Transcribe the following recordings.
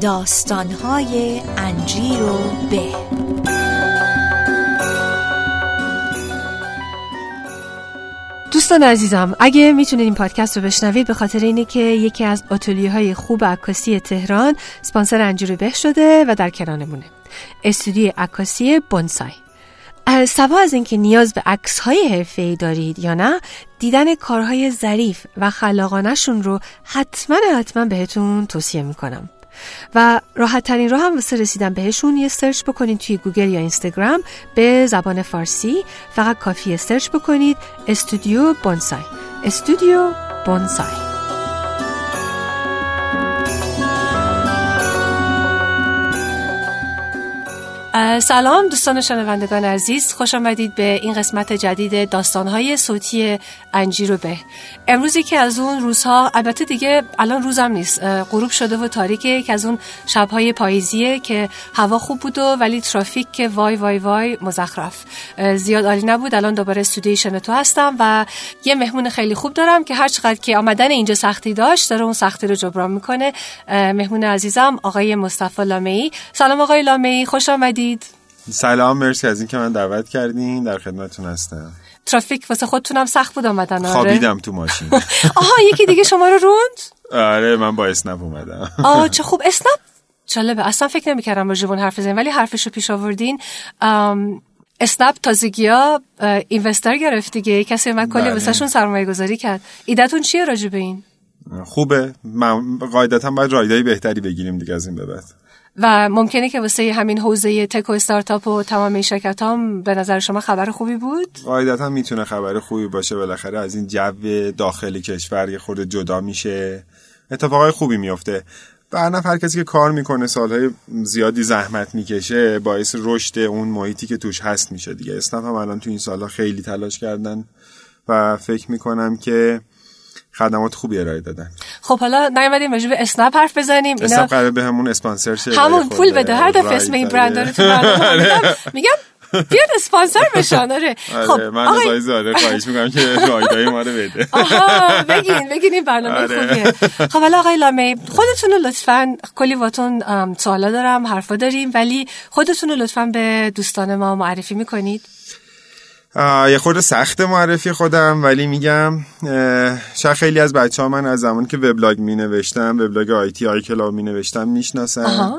داستانهای انجیر و به. دوستان عزیزم اگه می‌تونید این پادکست رو بشنوید به خاطر اینه که یکی از آتلیه های خوب عکاسی تهران سپانسر انجیر به شده و در کنارمونه. استودیو عکاسی بونسای. سوا از اینکه نیاز به عکس های حرفه دارید یا نه دیدن کارهای ظریف و خلاقانشون رو حتما حتما بهتون توصیه می‌کنم. و راحت ترین راه هم واسه رسیدن بهشون یه سرچ بکنید توی گوگل یا اینستاگرام به زبان فارسی فقط کافیه سرچ بکنید استودیو بونسای. استودیو بونسای. سلام دوستان شنوندگان عزیز. خوش آمدید به این قسمت جدید داستانهای صوتی انجیر به. امروزی که از اون روزها البته دیگه الان روزم نیست غروب شده و تاریکه که از اون شبهای پاییزیه که هوا خوب بود و ولی ترافیک که وای وای وای مزخرف. زیاد عالی نبود. الان دوباره استودیوی شنوتو هستم و یه مهمون خیلی خوب دارم که هر چقدر که آمدن اینجا سختی داشت داره اون سختی رو جبران می‌کنه. مهمون عزیزم آقای مصطفی لامه‌ای سلام آقای لامه‌ای خوش آمدید سلام مرسی از اینکه من دعوت کردین در خدمتتون هستم. ترافیک واسه خودتونم سخت بود آمدن آره. خوابیدم تو ماشین. آها یکی دیگه شما رو روند؟ آره من با اسنپ اومدم. آه چه خوب. اسنپ؟ جالبه اصلا فکر نمی‌کردم با جوون حرف بزنیم ولی حرفشو پیش آوردین. اسنپ تازگی ها اینوستر گرفت دیگه. کسی من کلی واسه شون سرمایه گذاری کرد. ایدتون چیه راجع به این؟ خوبه. من قاعدتا باید رایدای بهتری بگیریم دیگه از این به بعد. و ممکنه که واسه همین حوزه تک و استارتاپ و تمام این شرکت هم به نظر شما خبر خوبی بود؟ قاعدتا می‌تونه خبر خوبی باشه. بالاخره از این جو داخل کشور یه خورده جدا میشه. اتفاقای خوبی میفته بر هر کسی که کار می‌کنه سالهای زیادی زحمت می‌کشه باعث رشد اون محیطی که توش هست میشه دیگه. اسنپ هم الان تو این سالها خیلی تلاش کردن و فکر می‌کنم که خدمات خوبی ارائه دادن. خب حالا نیومدیم راجع به اسنپ حرف بزنیم. اینا اسنپ قراره به همون اسپانسر شه همون پول بده. هر دفعه اسم این برند رو میگم بیاد اسپانسر بشن. آره. خب من از آقای زاده خواهش می‌کنم که رایدای ما رو بده. آها بگین بگین این برنامه آره. خوبیه. خب حالا آقای لامی خودتون رو لطفا کلی واتون سوالا دارم حرفا داریم ولی خودتون رو لطفا به دوستان ما معرفی می‌کنید. یه خورده سخت معرفی خودم ولی میگم شاید خیلی از بچه ها من از زمان که وبلاگ می نوشتم وبلاگ آیتی آی کلاب می نوشتم می‌شناسن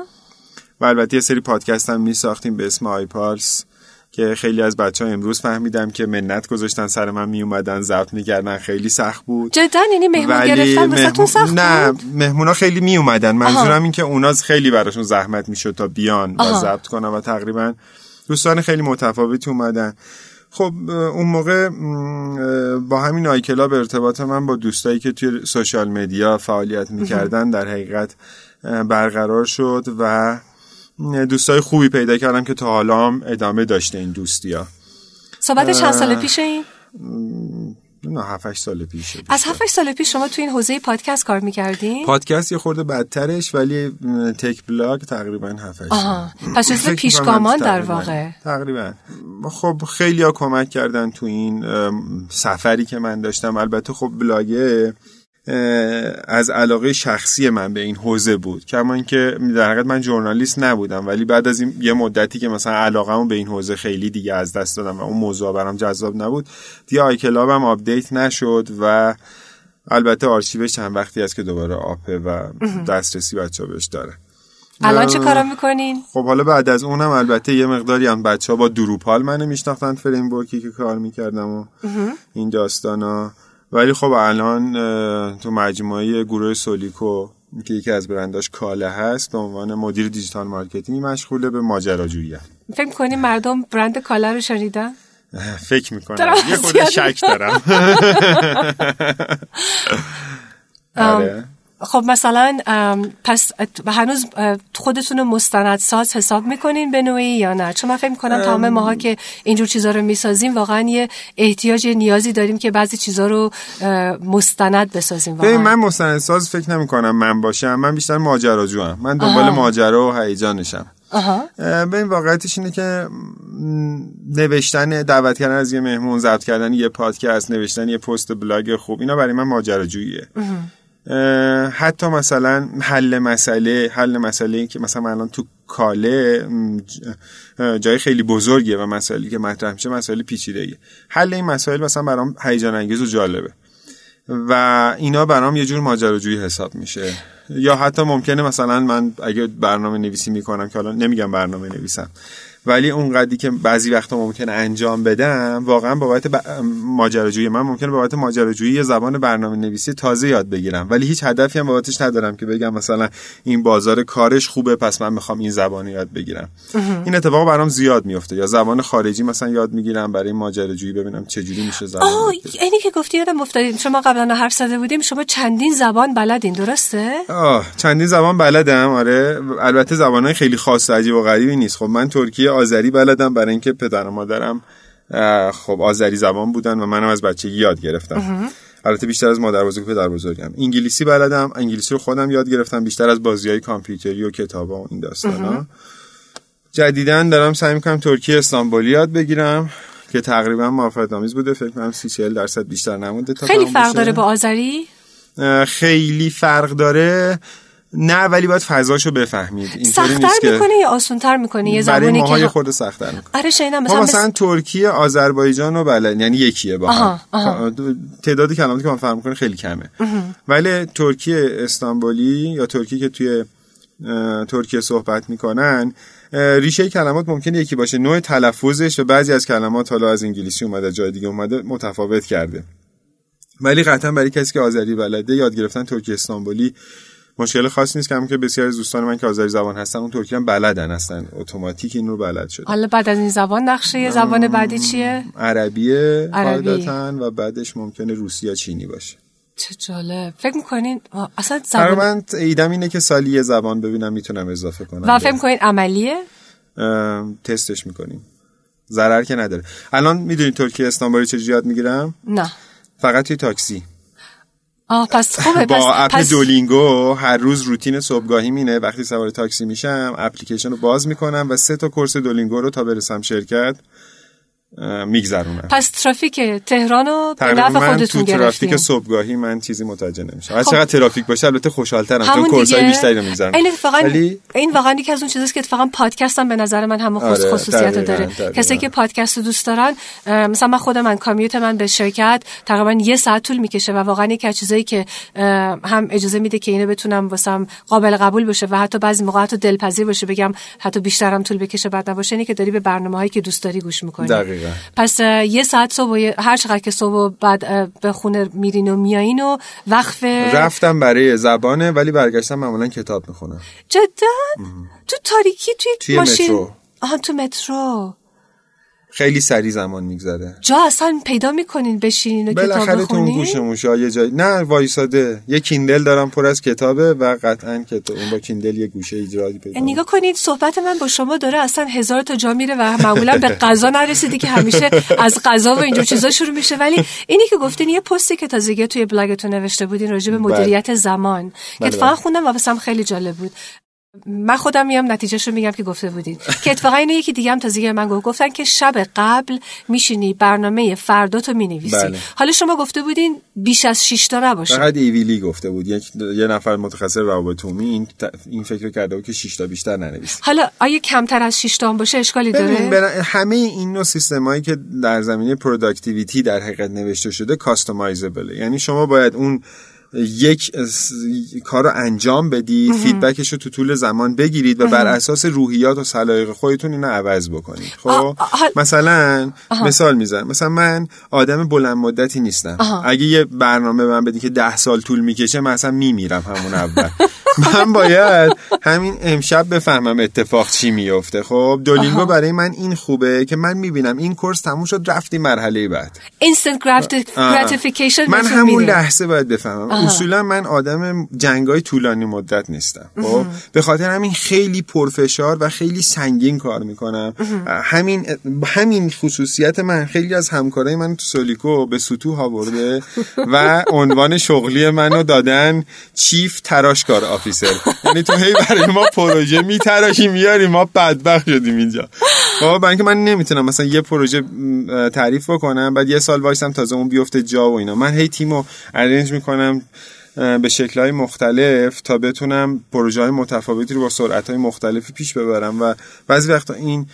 و البته یه سری پادکست هم می ساختیم به اسم آی پارس که خیلی از بچه ها امروز فهمیدم که منت گذاشتن سر من می اومدن ضبط می‌کردن خیلی سخت بود. جدا یعنی مهمون گرفتن مهمون... سخت نه مهمونا خیلی می اومدن منظورم این که اونا خیلی براشون زحمت می‌شد تا بیان و ضبط کنن و تقریبا دوستان خیلی متفاوتی اومدن. خب اون موقع با همین آیکلا به ارتباط من با دوستایی که توی سوشال مدیا فعالیت می‌کردن در حقیقت برقرار شد و دوستای خوبی پیدا کردم که تا حالا هم ادامه داشته این دوستی ها صحبت چند سال پیش این؟ نه 7 سال پیش از 7 سال پیش شما تو این حوزه پادکست کار می‌کردین؟ پادکست یه خورده بدترش ولی تک بلاگ تقریبا 7 آها. پس جزو پیشگامان در واقع. تقریبا. خب خیلی ها کمک کردن تو این سفری که من داشتم. البته خب بلاگه از علاقه شخصی من به این حوزه بود. کما اینکه در حقیقت من ژورنالیست نبودم ولی بعد از این یه مدتی که مثلا علاقه‌مو به این حوزه خیلی دیگه از دست دادم و اون موضوع برام جذاب نبود دیگه iClub م update نشد و البته آرشیوش چند وقتی است که دوباره up ه و دسترسی بچه بهش داره. الان چه کارا می‌کنین؟ خب حالا بعد از اونم البته یه مقداری هم بچه ها با Drupal منو میشناختن framework کار می‌کردم و این داستانا. ولی خب الان تو مجموعه گروه سولیکو که یکی از برنداش کاله هست به عنوان مدیر digital marketing مشغوله به ماجراجویی فکر کنی مردم برند کاله رو شنیدن؟ فکر می‌کنم. یه خود شک دارم. آره. خب مثلا پس هنوز خودتون رو مستندساز حساب می‌کنین به نوعی یا نه؟ چون من فکر می‌کنم تمام ماها که اینجور چیزا رو می‌سازیم واقعا یه احتیاج نیازی داریم که بعضی چیزا رو مستند بسازیم واقعا. من مستندساز فکر نمی‌کنم من باشم. من بیشتر ماجراجو هم من دنبال ماجرا و هیجانشم به این واقعیتش اینه که نوشتن دعوت کردن از یه مهمون ضبط کردن یه پادکست نوشتن یه پست بلاگ خوب اینا برای من ماجراجوییه. حتی مثلا حل مسئله حل مسئله که مثلا الان تو کاله جای خیلی بزرگیه و مسائلی که مطرح میشه مسائل پیچیده حل این مسائل مثلا برام هیجان انگیز و جالبه. و اینا برام یه جور ماجراجویی حساب میشه. یا حتی ممکنه مثلا من اگه برنامه نویسی می‌کنم که حالا نمیگم برنامه نویسم. ولی اون قدی که بعضی وقتا ممکنه انجام بدم واقعا بابت ب... ماجراجویی. من ممکنه بابت ماجراجویی یه زبان برنامه نویسی تازه یاد بگیرم. ولی هیچ هدفی هم بابتش ندارم که بگم مثلا این بازار کارش خوبه پس من می‌خوام این زبان یاد بگیرم. این اتفاق برام زیاد میفته یا زبان خارجی مثلا یاد می‌گیرم برای ماجراجویی ببینم چه جوری میشه زبان آه اینی که گفتی یادم افتادیم شما قبلا حرف زده بودیم شما چندین زبان بلدین درسته؟ آه چندین زبان بلدم. آره البته زبانهای خیلی خاص و عجیب و غریبی نیست. خب من ترکیه آذری بلدم برای اینکه پدر و مادرم خب آذری زبان بودن و منم از بچگی یاد گرفتم. البته بیشتر از مادر بزرگ پدر بزرگم. انگلیسی بلدم انگلیسی رو خودم یاد گرفتم بیشتر از بازی های کامپیوتری و کتاب و این داستانا. جدیدا دارم سعی می‌کنم ترکیه استانبولی یاد بگیرم که تقریبا موافقت آمیز بوده. فکر کنم 30 40 درصد بیشتر نمونده تا خیلی فرق داره با آذری؟ خیلی فرق داره. نه ولی باید فضاشو بفهمید. سختتر می‌کنه یا آسونتر می‌کنه یه زبانی که خود سختتر. می‌کنه آره شنیدم مثلا, مثلا ترکیه آذربایجان و بله یعنی یکیه با هم. تعداد کلماتی که من فهم می‌کنه خیلی کمه. ولی ترکیه استانبولی یا ترکیه که توی ترکیه صحبت می‌کنن ریشه کلمات ممکنه یکی باشه. نوع تلفظش و بعضی از کلمات حالا از انگلیسی اومده جای دیگه اومده متفاوت کرده. ولی قطعا برای کسی که آذری بلده یاد گرفتن ترکیه استانبولی مشکل خاص نیست که که بسیاری از دوستان من که آذری زبان هستن اون ترکی هم بلدن هستن اتوماتیک این رو بلد شده حالا بعد از این زبان نقشه زبان بعدی چیه؟ عربیه قاعدتا و بعدش ممکنه روسی یا چینی باشه. چه جالب. فکر می‌کنین اصلا زبان من ایدم اینه که سالی یه زبان ببینم می‌تونم اضافه کنم. و فکر می‌کنین عملیه؟ تستش می‌کنیم. ضرر که نداره. الان می‌دونی ترکیه استانبولی چجوری یاد می‌گیرم؟ نه. فقط توی تاکسی. آه پس خوبه با اپ پس... دولینگو هر روز روتین صبحگاهی مینه. وقتی سوار تاکسی میشم اپلیکیشن رو باز می‌کنم و سه تا کورس دولینگو رو تا برسم شرکت میگذرونم پس ترافیک تهران رو به نفع خودتون تو ترافیک صبحگاهی من چیزی متوجه نمیشم. هر چقدر ترافیک باشه؟ البته خوشحالترم چون کورسای بیشتری رو می‌ذارم این اتفاقا ولی... این واقعا یکی از اون چیزاست که اتفاقا پادکست هم به نظر من هم آره خصوصیت رو داره. کسی که پادکست رو دوست دارن مثلا من خودم من کامیوت من به شرکت تقریبا یه ساعت طول می‌کشه و واقعا یکی از چیزایی که هم اجازه میده که اینو بتونم واسم قابل قبول باشه و حتی بعضی موقع حتی دلپذیر باشه بگم حتی بیشترم طول بکشه بعد نباشه اینه که داری به برنامه‌هایی که دوست داری گوش می‌کنی. دقیقاً. پس یه ساعت صبح هر چقدر که صبح بعد به خونه میرین و میایین و وقف رفتم برای زبانه ولی برگشتم معمولا کتاب می‌خونم. جدا؟ تو تاریکی توی, توی ماشین مترو. آها تو مترو. خیلی سری زمان میگذره. جا اصلا پیدا می‌کنین بشینین و کتاب بخونین؟ گوشه موشه یه جای نه وایساده. یه کیندل دارم پر از کتابه و قطعا کتاب اون با کیندل یه گوشه اجرایی پیدا نگاه کنید صحبت من با شما داره اصلا هزار تا جا میره و معمولا به غذا نرسیدی که همیشه از غذا و اینجور چیزا شروع میشه. ولی اینی که گفتین یه پستی که تازگی توی بلاگتون نوشته بودین راجع به مدیریت زمان. که بله. اتفاقا خوندم و واسم خیلی جالب بود. من خودم میام نتیجهش رو میگم که گفته بودید که اتفاقا اینو یکی دیگه هم تازگی من گفت. گفتن که شب قبل میشینی برنامه فردا تو می‌نویسی. بله. حالا شما گفته بودین بیش از 6 تا نباشه. فقط Ivy Lee گفته بود. یک یه نفر متخصص روابط عمومی این ت- این فکر کرده بود که 6 تا بیشتر ننویس حالا آیا کمتر از 6 تا هم باشه؟ اشکالی داره؟ بنا- همه این نوع سیستمایی که در زمینه productivity در حقیقت نوشته شده customizable ه یعنی شما باید اون یک کار رو انجام بدید feedback ش رو تو طول زمان بگیرید و بر اساس روحیات و سلایق خودتون اینو عوض بکنید. خب؟ آه، آه، مثلا مثال می‌زنم. مثلا من آدم بلند مدتی نیستم. اگه یه برنامه به من بدی که ده سال طول می‌کشه من اصلا میمیرم همون اول. من باید همین امشب بفهمم اتفاق چی میفته خب Duolingo برای من این خوبه که من می‌بینم این course تموم شد رفتیم مرحله بعد. Instant آه. gratification من همون لحظه باید بفهمم. اصولا من آدم جنگای طولانی مدت نیستم. خب به خاطر همین خیلی پرفشار و خیلی سنگین کار می‌کنم. همین همین خصوصیت من خیلی از همکارای من تو سولیکو به ستوه آورده و عنوان شغلی منو دادن چیف تراشکار آفیسر. یعنی تو هی برای ما پروژه میتراشی میاری ما بدبخت شدیم اینجا. خب برای اینکه من نمی‌تونم مثلا یه پروژه تعریف بکنم بعد یه سال وایسم تازه اون بیفته جا و اینا. من هی تیمو ارنج می‌کنم به شکلهای مختلف تا بتونم پروژه های متفاوتی رو با سرعت های مختلفی پیش ببرم. و بعضی وقتا این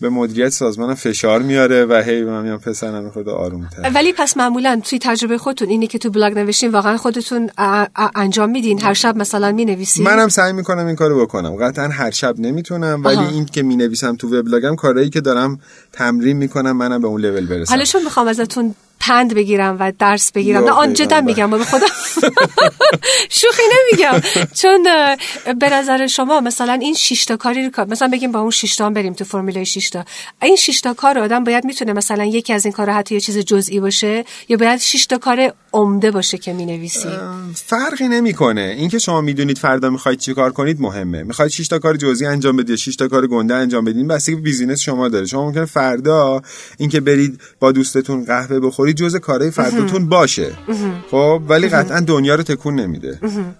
به مدیریت سازمانم فشار میاره و هی من میام پسرم خود آروم تر ولی پس معمولا توی تجربه خودتون اینی که تو بلاگ نوشتین واقعا خودتون انجام میدین هر شب مثلا می نویسین منم سعی می‌کنم این کارو بکنم. قطعا هر شب نمی‌تونم ولی این که می نویسم تو وبلاگم کارهایی که دارم تمرین می‌کنم منم به اون لول برسم. حالا چون می‌خوام ازتون پند بگیرم و درس بگیرم. نه آن جدا میگم به خدا. شوخی نمیگم. چون به نظر شما مثلا این شش کاری رو مثلا بگیم با اون شش تا بریم تو فرمولای شش تا. این شش تا کار آدم باید می‌تونه مثلا یکی از این کارا حتی یه چیز جزئی باشه یا باید شش تا کار عمده باشه که می‌نویسی؟ فرقی نمی‌کنه. اینکه شما می‌دونید فردا می‌خواید چیکار کنید مهمه. می‌خواید شش تا کار جزئی انجام بدید یا 6 تا کار گنده انجام بدید بس بیزینس شما داره. شما ممکنه فردا اینکه برید با دوستتون قهوه بخورید جز کارهای فرداتون باشه. خب ولی قطعا دنیا رو تکون نمیده.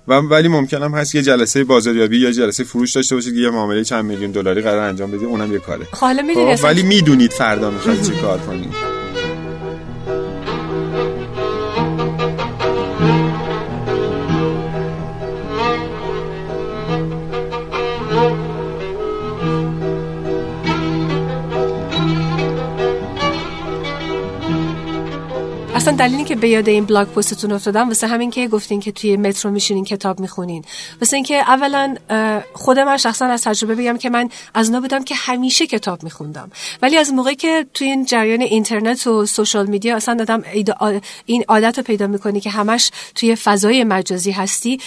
و ولی ممکنم هست یه جلسه بازاریابی یا جلسه فروش داشته باشید یه معامله چند میلیون دلاری قرار انجام بدید اونم یه کاره. خب ولی می‌دونید فردا می‌خواید چیکار کنید. دلیلی که به یاد این بلاگ پستتون افتادم واسه همین که گفتین که توی مترو میشینین کتاب می‌خونین. واسه اینکه اولا خود من شخصا از تجربه بگم که من از اونا بودم که همیشه کتاب میخوندم. ولی از موقعی که توی این جریان اینترنت و سوشال میدیا اصلا دادم این عادت رو پیدا می‌کنی که همش توی فضای مجازی هستی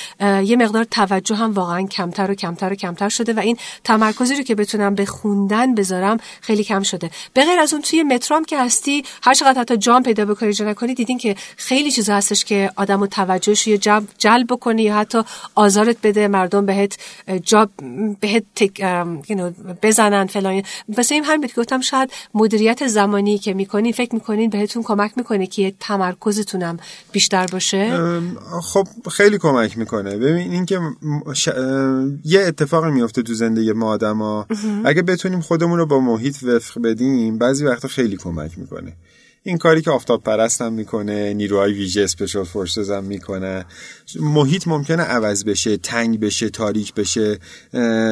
یه مقدار توجه هم واقعا کمتر و کمتر و کمتر شده و این تمرکزی رو که بتونم به خوندن بذارم خیلی کم شده. به غیر از اون توی مترو که هستی هر چقدر حتی جام پیدا بکنی جا نکنی دیدین که خیلی چیزا هستش که آدمو توجهش یه جلب, جلب بکنی یا حتی آزارت بده مردم بهت جاب بهت تک بزنن فلان. واسه این همین گفتم شاید مدیریت زمانی که می‌کنین فکر می‌کنین بهتون کمک می‌کنه که تمرکزتونم بیشتر باشه؟ خب خیلی کمک می‌کنه. ببین اینکه ش... یه اتفاق میفته تو زندگی ما آدما. اگه بتونیم خودمون رو با محیط وفق بدیم بعضی وقتا خیلی کمک می‌کنه. این کاری که آفتاب پرست هم می‌کنه نیروهای ویژه اسپیشال فورسز هم می‌کنه. محیط ممکنه عوض بشه تنگ بشه تاریک بشه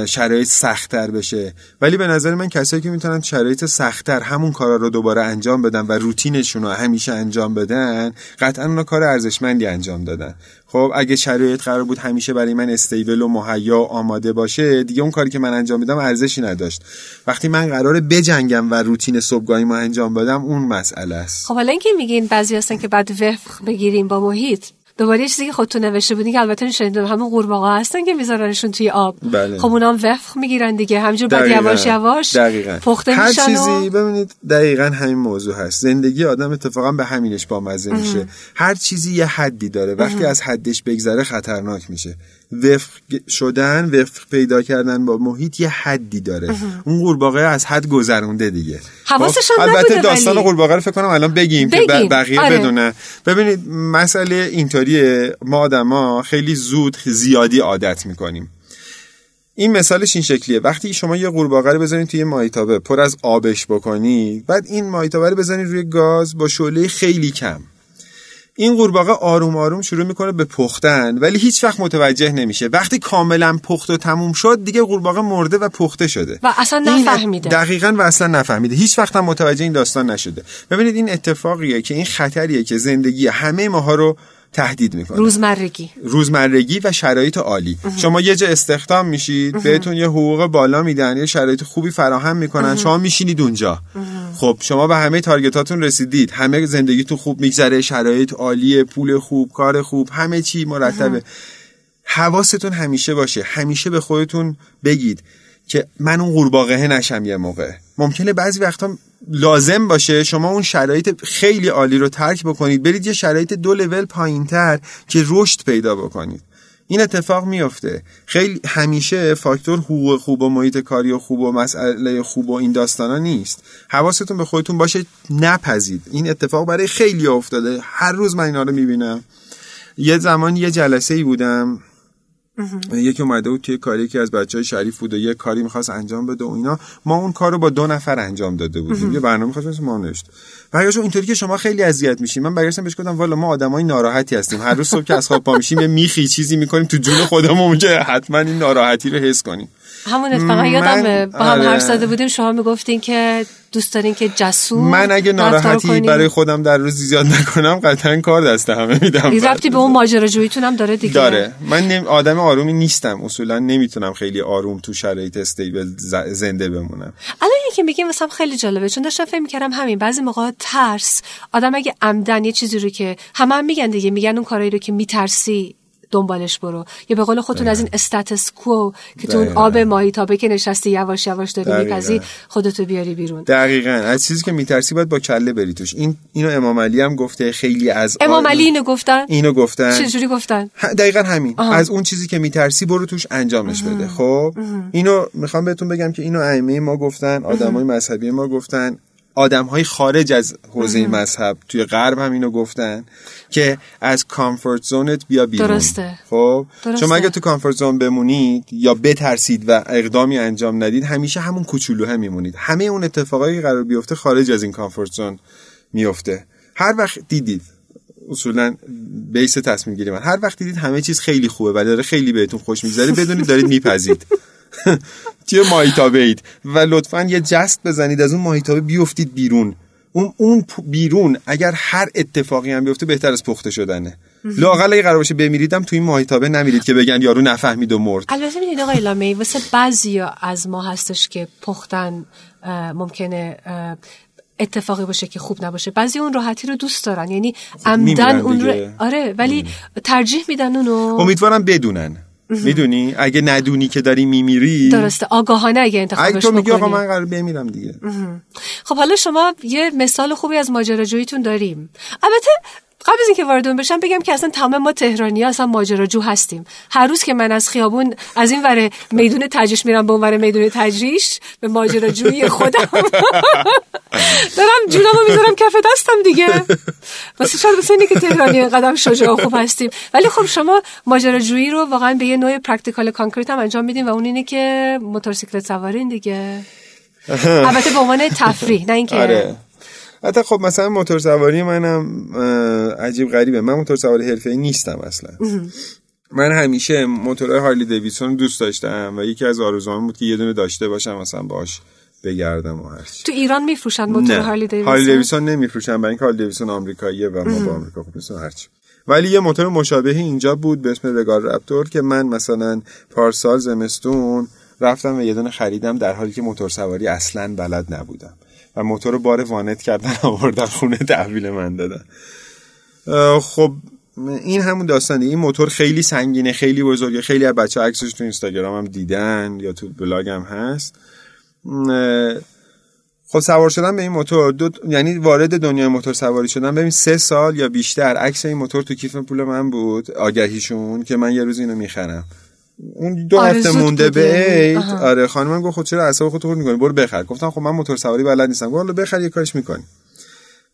شرایط سختتر بشه. ولی به نظر من کسایی که می‌تونن شرایط سختتر همون کارا رو دوباره انجام بدن و روتینشون رو همیشه انجام بدن قطعا اونا کار ارزشمندی انجام دادن. خب اگه شرایط قرار بود همیشه برای من استیبل و مهیا و آماده باشه دیگه اون کاری که من انجام میدم ارزشی نداشت. وقتی من قراره بجنگم و روتین صبحگاهی ما انجام بدم اون مسئله است. خب حالا اینکه میگین بعضی هستن که بعد وفق بگیریم با محیط دوباره چیزی که خودتون نوشته بودین که البته شنیدم همون قورباغه هستن که میذارنشون توی آب. بله. خب اونام وفق می‌گیرن دیگه. همجور بعد یواش یواش دقیقا. پخته هر میشن چیزی و... ببینید دقیقا همین موضوع هست. زندگی آدم اتفاقا به همینش با مزه میشه هر چیزی یه حدی داره. وقتی از حدش بگذره خطرناک میشه. وفق شدن وفق پیدا کردن با محیط یه حدی داره. اون قورباغه از حد گذرونده دیگه. حواسش خب، البته داستان قورباغه رو فکر کنم الان بگیم, بگیم. که بقیه آره. بدونه. ببینید مسئله اینطوریه. ما آدما خیلی زود زیادی عادت می‌کنیم. این مثالش این شکلیه. وقتی شما یه قورباغه رو بذارین توی مایتابه پر از آبش بکنی بعد این مایتابه رو بزنین روی گاز با شعله خیلی کم. این قورباغه آروم آروم شروع می‌کنه به پختن ولی هیچ وقت متوجه نمیشه. وقتی کاملا پخت و تموم شد دیگه قورباغه مرده و پخته شده. و اصلا نفهمیده. دقیقا و اصلا نفهمیده. هیچ وقت هم متوجه این داستان نشده. ببینید این اتفاقیه که این خطریه که زندگی همه ماها رو تهدید می‌کنه. روزمرگی. روزمرگی و شرایط عالی. شما یه جا استخدام میشید بهتون یه حقوق بالا میدن یه شرایط خوبی فراهم می‌کنن شما میشینید اونجا. خب شما به همه تارگتاتون رسیدید. همه زندگیتون خوب میگذره شرایط عالیه پول خوب کار خوب همه چی مرتبه. حواستون همیشه باشه. همیشه به خودتون بگید که من اون قورباغه نشم یه موقع. ممکنه بعضی وقتا لازم باشه شما اون شرایط خیلی عالی رو ترک بکنید برید یه شرایط دو لول پایینتر که رشد پیدا بکنید. این اتفاق میفته خیلی همیشه فاکتور حقوق خوب و محیط کاری و خوب و مسئله خوب و این داستانا نیست. حواستون به خودتون باشه نپذید. این اتفاق برای خیلی افتاده. هر روز من اینا رو می‌بینم. یه زمان یه جلسه ای بودم. یکی اومده بود توی کاری که از بچه های شریف بود و یه کاری می‌خواست انجام بده و اینا. ما اون کار رو با دو نفر انجام داده بودیم. یه برنامه خواست ما نوشت. برگشت اینطوری که شما خیلی اذیت میشین. من برگشتم بهش گفتم والا ما آدمای ناراحتی هستیم. هر روز صبح که از خواب پا میشیم یه میخی چیزی می‌کنیم تو جون خودمون که حتما این ناراحتی رو حس کنیم. همون اتفاقا یادم با هم حرف زده بودیم شما می‌گفتین که دوست دارین که جسور من اگه ناراحتی برای خودم در روز زیاد نکنم قطعا کار دست همه میدم. ربطی به اون ماجراجوییتون هم داره دیگه. داره. من. آدم آرومی نیستم. اصولا نمی‌تونم خیلی آروم تو شرایط استیبل زنده بمونم. الان یکی میگه مثلا خیلی جالبه چون داشتم فکر می‌کردم همین بعضی موقع ترس. آدم اگه عمدن یه چیزی رو که همه هم میگن دیگه میگن اون کارایی رو که میترسی دنبالش برو. یا به قول خودتون از این استاتس کو که تو اون آب ماهیتابه که نشستی یواش یواش داری میپزی خودتو بیاری بیرون. دقیقا. از چیزی که میترسی باید با کله بری توش. این اینو امام علی هم گفته خیلی از امام علی اینو گفتن؟ اینو گفتن. چجوری گفتن؟ دقیقا همین. آها. از اون چیزی که میترسی برو توش انجامش بده. خب؟ اینو می‌خوام بهتون بگم که اینو ائمه ما گفتن آدمای مذهبی ما گفتن. آدم های خارج از حوزه مذهب توی غرب هم اینو گفتن که از کامفورت زونت بیا بیرون. درسته. خب؟ چون اگه تو کامفورت زون بمونید یا بترسید و اقدامی انجام ندید همیشه همون کوچولو هم میمونید. همه اون اتفاقایی که قرار بیفته خارج از این کامفورت زون میفته. هر وقت دیدید اصولا بیس تصمیم گیری من هر وقت دیدید همه چیز خیلی خوبه و داره خیلی بهتون خوش میگذره بدونید دارید میپذید توی ماهیتابه اید. و لطفا یه جست بزنید از اون ماهیتابه بیفتید بیرون. اون اون بیرون اگر هر اتفاقی هم بیفته بهتر از پخته شدنه. لاقل اگه قرار باشه بمیریدم توی این ماهیتابه نمیرید که بگن یارو نفهمید و مرد. البته می‌دونید آقای لامی واسه بعضیا از ما هستش که پختن ممکنه اتفاقی باشه که خوب نباشه. بعضی اون راحتی رو دوست دارن. یعنی عمدن اون رو آره ولی ترجیح میدن اونو. امیدوارم بدونن. می‌دونی؟ اگه ندونی که داری میمیری. درسته. آگاهانه اگه انتخابش اگه تو میگی آقا من قرار بمیرم دیگه. خب حالا شما یه مثال خوبی از ماجراجوییتون داریم. البته قبل از اینکه وارد اون بشم بگم که اصلا تمام ما تهرانی اصلا ماجراجو هستیم. هر روز که من از خیابون از این ور میدون تجریش میرم به اون میدون تجریش به ماجراجویی خودم. دارم جونمو می‌ذارم کف دستم دیگه. واسه شاید واسه اینه که تهرانی قدم شجاع خوب هستیم؟ ولی خب شما ماجراجویی رو واقعا به یه نوع practical concrete هم انجام میدین و اون اینه که موتورسیکلت سوارین دیگه. البته به عنوان تفریح نه اینکه آره. حتی خب مثلا موتور سواری منم عجیب غریبه. من موتور سواری حرفه‌ای نیستم اصلا. من همیشه موتورهای Harley Davidson دوست داشتم و یکی از آرزوهام بود که یه دونه داشته باشم مثلا باش بگردم و هرچی تو ایران میفروشن موتور Harley Davidson Harley Davidson نمیفروشن برای اینکه Harley Davidson آمریکاییه و ما با آمریکا خوب نیستیم هرچی ولی یه موتور مشابهی اینجا بود به اسم Regal Raptor که من مثلا پارسال زمستون رفتم و یه دونه خریدم در حالی که موتور سواری اصلا بلد نبودم. و موتور رو بار وانت کردن آوردن خونه تحویل من دادن. خب این همون داستانه. این موتور خیلی سنگینه خیلی بزرگه. خیلی از بچه عکسش تو اینستاگرام هم دیدن یا تو بلاگ هم هست. خب سوار شدن به این موتور. دو یعنی وارد دنیای موتور سواری شدن. ببین سه سال یا بیشتر عکس این موتور تو کیف پول من بود آگهیشون که من یه روز اینو می‌خرم. اون دو هفته مونده به عید. آره خانمم گفت خود خب چرا اعصاب خودت خورد می‌کنی برو بخر. گفتم خب من موتور سواری بلد نیستم. گفت بخر یه کارش می‌کنی.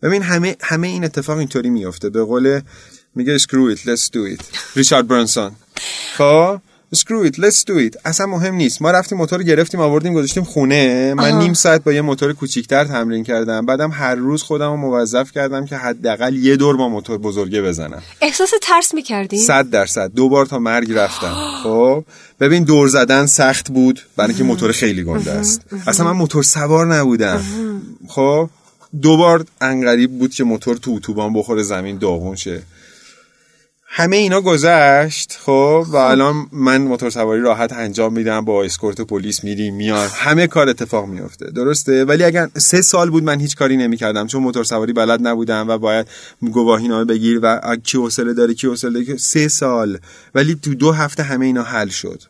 ببین همه همه این اتفاق اینطوری میفته به قول میگه screw it let's do it. ریچارد برنسون. خب؟ Screw it let's do it. اصلا مهم نیست. ما رفتیم موتور گرفتیم آوردیم گذاشتیم خونه. من نیم ساعت با یه موتور کوچیکتر تمرین کردم. بعدم هر روز خودم رو موظف کردم که حداقل یه دور با موتور بزرگه بزنم. احساس ترس می‌کردی؟ صد درصد. دو بار تا مرگ رفتم. خب؟ ببین دور زدن سخت بود. برای اینکه موتور خیلی گنده است. اصلا من موتور سوار نبودم. خب؟ دو بار انقریب بود که موتور تو اتوبان بخوره زمین داغون شه. همه اینا گذشت خب و الان من موتور سواری راحت انجام میدم با اسکورت پلیس میریم میاد. همه کار اتفاق میفته. درسته؟ ولی اگر سه سال بود من هیچ کاری نمی‌کردم چون موتور سواری بلد نبودم و باید گواهی نامه بگیر و کی حوصله داره کی حوصله داره سه سال. ولی تو دو هفته همه اینا حل شد.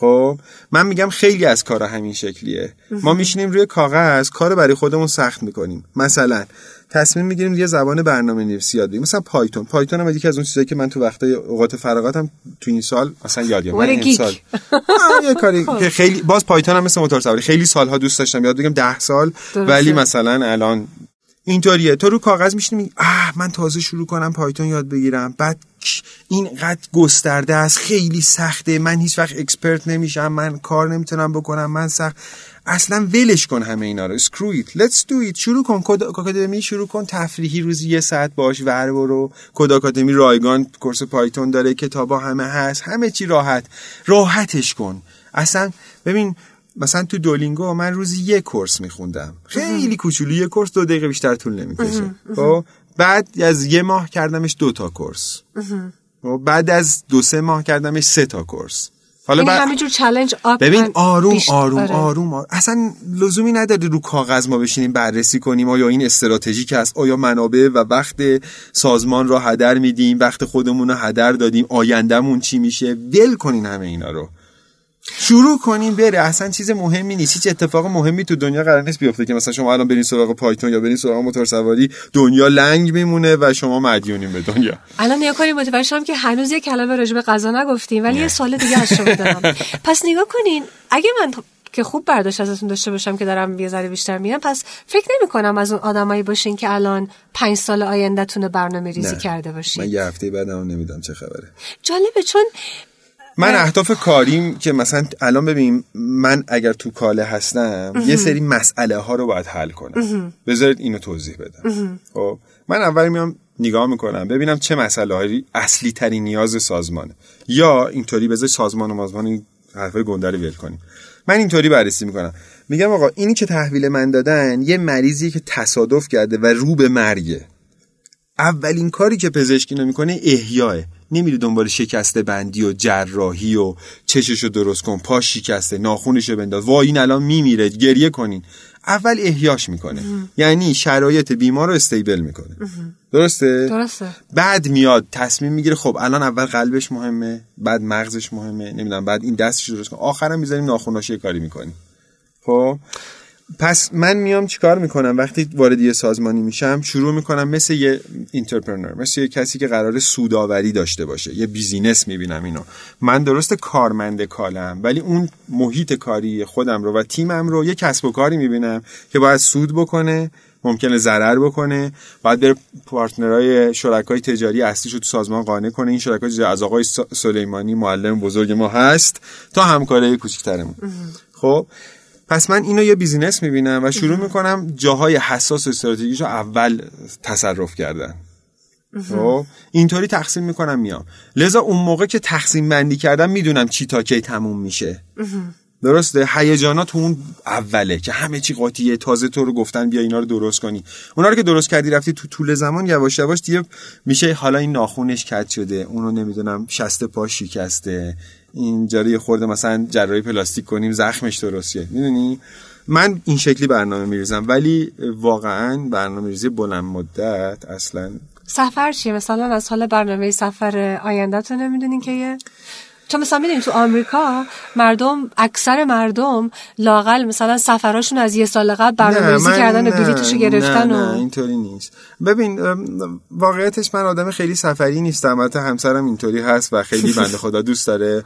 خب من میگم خیلی از کارا همین شکلیه. ما میشینیم روی کاغذ کار برای خودمون سخت می‌کنیم. مثلا تصمیم می‌گیریم یه زبان برنامه نویسی یاد بگیریم. مثلا پایتون. پایتون هم یکی از اون چیزایی که من تو وقتای اوقات فراغتم تو این سال مثلا یاد گرفتم. من این سال یه کاری. خب. که خیلی باز پایتون هم مثل موتور سواری. خیلی سالها دوست داشتم. یاد بگیرم 10 سال. ولی مثلا الان اینطوریه. تو رو کاغذ میشینی اه من تازه شروع کنم Python یاد بگیرم. بعد اینقدر گسترده است. خیلی سخته. من هیچ وقت expert نمیشم. من کار نمی‌تونم بکنم. من سخت. اصلا ولش کن همه اینا رو. It. Let's do it. شروع کن. Codecademy شروع کن. تفریحی روزی یه ساعت باش ور برو. Codecademy رایگان course Python داره. کتابا همه هست. همه چی راحت. راحتش کن. اصلا ببین مثلا تو دولینگو من روزی یه کورس میخوندم. خیلی کوچولو. یه کورس دو دقیقه بیشتر طول نمی‌کشه. خب؟ بعد از یه ماه کردمش دو تا کورس. خب؟ بعد از دو سه ماه کردمش سه تا کورس. حالا یعنی همینجور چالش ببین آروم آروم, آره. آروم آروم. اصلا لزومی نداره رو کاغذ ما بشینیم بررسی کنیم آیا این استراتژیک است آیا منابع و وقت سازمان را هدر میدیم وقت خودمون رو هدر دادیم آیندهمون چی میشه؟ ول کنین همه اینا رو. شروع کنیم بره اصلا چیز مهمی نیست. هیچ اتفاق مهمی تو دنیا قرار نیست بیفته که مثلا شما الان برین سراغ پایتون یا برین سراغ موتور سواری دنیا لنگ میمونه و شما مدیونین به دنیا. الان نگاه کنیم متوجه که هنوز یه کلمه راجع به غذا نگفتیم ولی یه سوال دیگه از شما دارم. پس نگاه کنین اگه من که خوب برداشت ازتون داشته باشم که دارم یه ذره بیشتر میرم پس فکر نمی کنم از اون آدمایی باشین که الان پنج سال آیندهتون برنامه ریزی کرده باشین. من یه هفته بعدم نمیدم چه خبره. جالبه چون من اهداف کاریم که مثلا الان ببین من اگر تو کاله هستم یه سری مسئله ها رو باید حل کنم. بذارید اینو توضیح بدم. خب من اول میام نگاه می‌کنم ببینم چه مسئله هایی اصلی ترین نیاز سازمانه. یا اینطوری بذار سازمان و مازمان این حرفای گنده رو ول کنیم. من اینطوری بررسی می‌کنم. میگم آقا اینی که تحویل من دادن یه مریضی که تصادف کرده و رو به مرگه. اولین کاری که پزشکی نمی‌کنه احیاه نمیره دنبال شکسته بندی و جراحی و چششو درست کن پاش شکسته ناخونشو بنداز. وای این الان میمیره گریه کنین. اول احیاش می‌کنه. یعنی شرایط بیمار رو استیبل می‌کنه. درسته؟ درسته. بعد میاد تصمیم می‌گیره خب الان اول قلبش مهمه بعد مغزش مهمه نمی‌دونم بعد این دستش درست کن. آخرم می‌ذاریم ناخوناش کاری می‌کنیم. خب؟ پس من میام چیکار می‌کنم؟ وقتی وارد یه سازمانی میشم شروع می‌کنم مثل یه entrepreneur مثل یه کسی که قرار سوداوری داشته باشه. یه business می‌بینم اینو. من درست کارمند کاله‌م ولی اون محیط کاری خودم رو و تیمم رو یه کسب و کاری می‌بینم که باید سود بکنه ممکنه ضرر بکنه باید بره partner های شرکای تجاری اصلیش رو تو سازمان قانع کنه. این شرکای از آقای سلیمانی معلم بزرگ ما هست تا همکاری کوچیک‌ترمون خب؟ پس من اینو یه بیزینس می‌بینم و شروع می‌کنم جاهای حساس استراتژیش رو اول تصرف کردن. خب؟ اینطوری تقسیم می‌کنم میام. لذا اون موقع که تقسیم بندی کردم می‌دونم چی تا کی تموم میشه. درسته؟ هیجانات اون اوله که همه چی قاطیه تازه تو رو گفتن بیا اینا رو درست کنی. اونا رو که درست کردی رفتی تو طول زمان یواش یواش دیگه میشه حالا این ناخونش کج شده اونو نمی‌دونم شسته پا شکسته. اینجا یه خورده مثلا جراحی پلاستیک کنیم زخمش درستیه. می‌دونی؟ من این شکلی برنامه میریزم ولی واقعا برنامه ریزی بلند مدت اصلا سفر چیه؟ مثلا از حال برنامه سفر آینده تو نمی‌دونین که یه چون مثلا می‌دونیم تو آمریکا مردم اکثر مردم لاقل مثلا سفراشون از یه سال قبل برنامه‌ریزی کردن و بلیطشو گرفتن نه, نه اینطوری نیست. ببین واقعیتش من آدم خیلی سفری نیستم. البته همسرم اینطوری هست و خیلی بنده خدا دوست داره.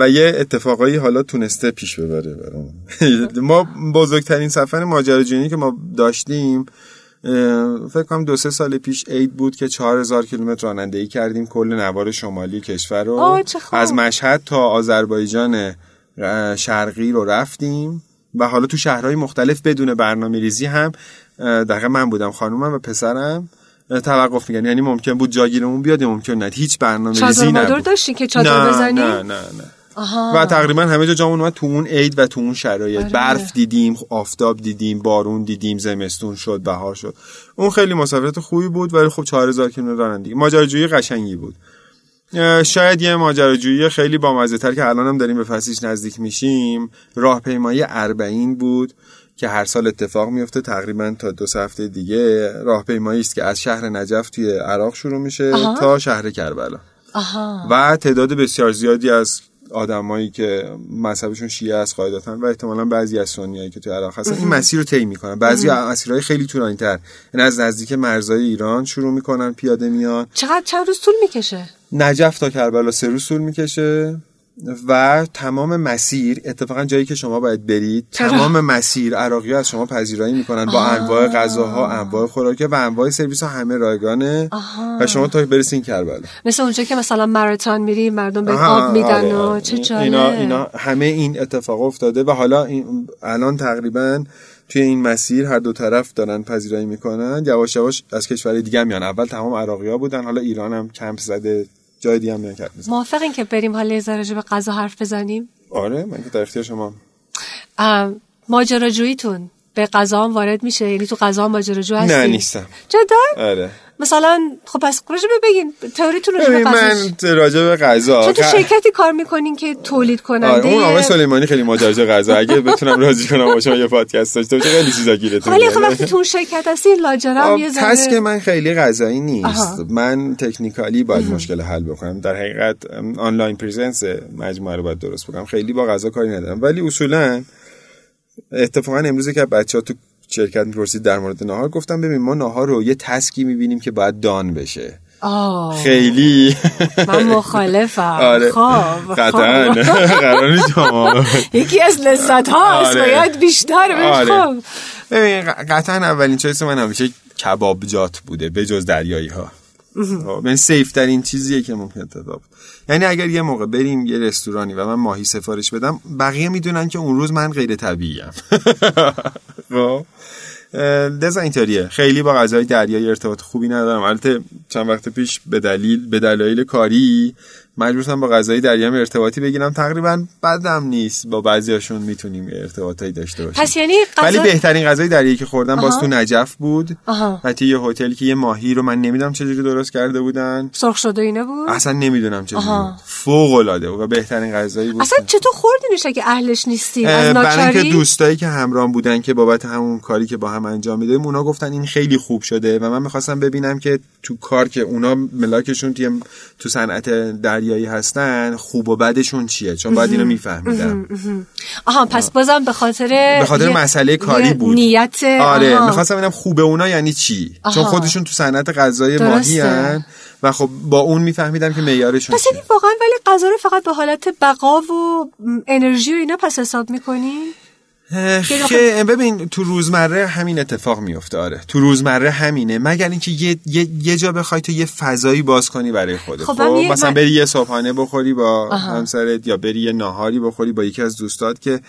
و یه اتفاقایی حالا تونسته پیش ببره برام. ما بزرگترین سفر ماجراجویی که ما داشتیم فکر کنم دو سه سال پیش عید بود که چهار هزار کیلومتر رانندگی کردیم. کل نوار شمالی کشور رو. از مشهد تا آذربایجان شرقی رو رفتیم. و حالا تو شهرهای مختلف بدون برنامه ریزی هم دقیقا من بودم خانومم و پسرم توقف میگن یعنی ممکن بود جاگیرمون بیاد ممکن نه هیچ برنامه ریزی نبود. داشتی که چادر بزنی؟ نه نه نه. و تقریبا همه جا جامون اومد تو اون عید و تو اون شرایط. آره. برف دیدیم آفتاب دیدیم بارون دیدیم زمستون شد بهار شد. اون خیلی مسافرت خوبی بود ولی خب 4000 کیلومتر رانندگی. ماجراجویی قشنگی بود. شاید یه ماجراجویی خیلی بامزه تر که الانم داریم به فصلش نزدیک میشیم. راهپیمایی اربعین بود که هر سال اتفاق میفته تقریبا تا دو هفته دیگه. راهپیمایی است که از شهر نجف توی عراق شروع میشه تا شهر کربلا. و تعداد بسیار زیادی از آدمایی که مذهبشون شیعه است قاعدتا و احتمالا بعضی از سنیایی که تو عراق هستن این مسیر رو طی می‌کنن. بعضی مسیرهای خیلی طولانی تر یعنی از نزدیک مرزهای ایران شروع می‌کنن پیاده میان. چقدر چند روز طول می‌کشه؟ نجف تا کربلا سه روز طول می‌کشه. و تمام مسیر اتفاقا جایی که شما باید برید تمام مسیر عراقی از شما پذیرایی می‌کنن با انواع غذاها انواع خوراک و انواع سرویس ها همه رایگانه و شما تا برسین کربلا مثل اونجا که مثلا ماراتون میری مردم به آب میدن آره. و چه جالب. اینا, اینا همه این اتفاق افتاده و حالا این الان تقریبا توی این مسیر هر دو طرف دارن پذیرایی می‌کنن. یواش یواش از کشور دیگه میان. اول تمام عراقی ها بودن حالا ایران هم کمپ زده. جای دیگه هم می‌زنن موافقین که بریم حالا یه به غذا حرف بزنیم؟ آره من که در اختیار شما ماجراجوییتون به غذا هم وارد میشه؟ یعنی تو غذا ماجراجو هستی؟ نه نیستم. جدا؟ آره. مثلا خب پس راجع به بگین تئوریتون غذا من راجع به غذا چون تو شرکتی کار می‌کنین که تولید کننده آره اون آقای سلیمانی خیلی ماجراجو غذا اگه بتونم راضی کنم با شما یه پادکست داشته باشه خیلی چیزا گیرتون ولی میاد. خب وقتی تو شرکت هستی لاجرم یه ذره task من خیلی غذایی نیست. آها. من technically باید مشکل حل بکنم. در حقیقت online presence مجموعه رو باید درست بکنم. خیلی با غذا کاری ندارم. ولی اصولا اتفاقا امروز که بچه ها تو شرکت می‌پرسید در مورد نهار گفتم ببین ما نهار رو یه تسکی می‌بینیم که باید دان بشه. آه. خیلی. من مخالفم. آره. خب قطعا. قرار یکی از لذت هاست آره. باید بیشتر آره. خب. ببین قطعا اولین چایس من همیشه کبابجات بوده به جز دریایی ها خب، من سیف ترین چیزیه که ممکن اتفاق بیفته. یعنی اگر یه موقع بریم یه رستورانی و من ماهی سفارش بدم بقیه می‌دونن که اون روز من غیر طبیعیم. خب؟ لذا اینطوریه. خیلی با غذای دریایی ارتباط خوبی ندارم. البته چند وقت پیش به دلیل به دلایل کاری مجبور شدم با غذای دریایی ارتباطی بگیرم. تقریبا بدم نیست با بعضیاشون می‌تونیم ارتباطایی داشته باشیم. پس یعنی ولی غذا بهترین غذای دریایی که خوردم باز. تو نجف بود توی یه هتلی که یه ماهی رو من نمی‌دونم چجوری درست کرده بودن. سرخ شده اینه بود؟ اصلا نمی‌دونم چجوری. فوق العاده بود. و بهترین غذایی بود. اصلا چطور خوردینش اگه اهلش نیستی؟ از ناچاری؟ دوستایی که همراهم بودن که بابت همون کاری که با هم انجام میدیم اونا گفتن این خیلی خوب شده و من می‌خواستم ببینم که تو کار که اونا ملاکشون تو صنعت دریایی هستن خوب و بدشون چیه چون باید اینو میفهمیدم آها پس بازم به خاطر به خاطر یه- مسئله کاری بود. نیت آره. می‌خواستم ببینم خوبه اونا یعنی چی چون. خودشون تو صنعت غذای. ماهی هن و خب با اون میفهمیدم که معیارشون پس یعنی واقعا ولی غذا رو فقط به حالت بقا و انرژی و اینا پس حساب می‌کنی خه- ببین تو روزمره همین اتفاق میفته آره تو روزمره همینه مگر اینکه یه, یه, یه جا بخوای تو یه فضایی باز کنی برای خودت خب، خب, مثلا من- بری یه صبحانه بخوری با آها. همسرت یا بری یه ناهاری بخوری با یکی از دوستات که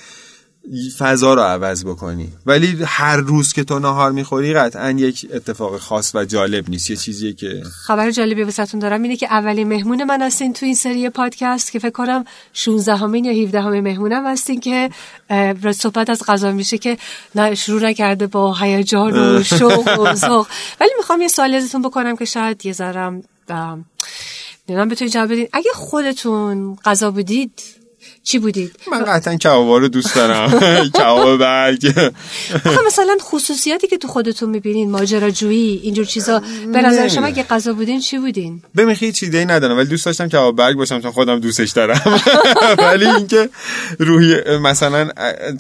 فضا رو عوض بکنی. ولی هر روز که تو ناهار می‌خوری قطعا یک اتفاق خاص و جالب نیست. یه چیزیه که خبر جالبی واسهتون دارم اینه که اولین مهمون من هستین تو این سری پادکست که فکر کنم 16 همین یا 17 همین مهمونم هستین که صحبت از غذا میشه که نه شروع نکرده با هیجان و شوق و ذوق. ولی می‌خوام یه سوالی ازتون بکنم که شاید یه ذرم نمی‌دونم بتونید جواب بدین. اگه خودتون غذا بودید چی بودید؟ من قطعا کبابا رو دوست دارم. کباب برگ. آخه مثلا خصوصیاتی که تو خودتون می‌بینین ماجراجویی اینجور چیزا به نظر شما اگه غذا بودین چی بودین؟ ببین هیچ چیزی ندارم ولی دوست داشتم کباب برگ باشم چون خودم دوستش دارم. ولی اینکه روحی مثلا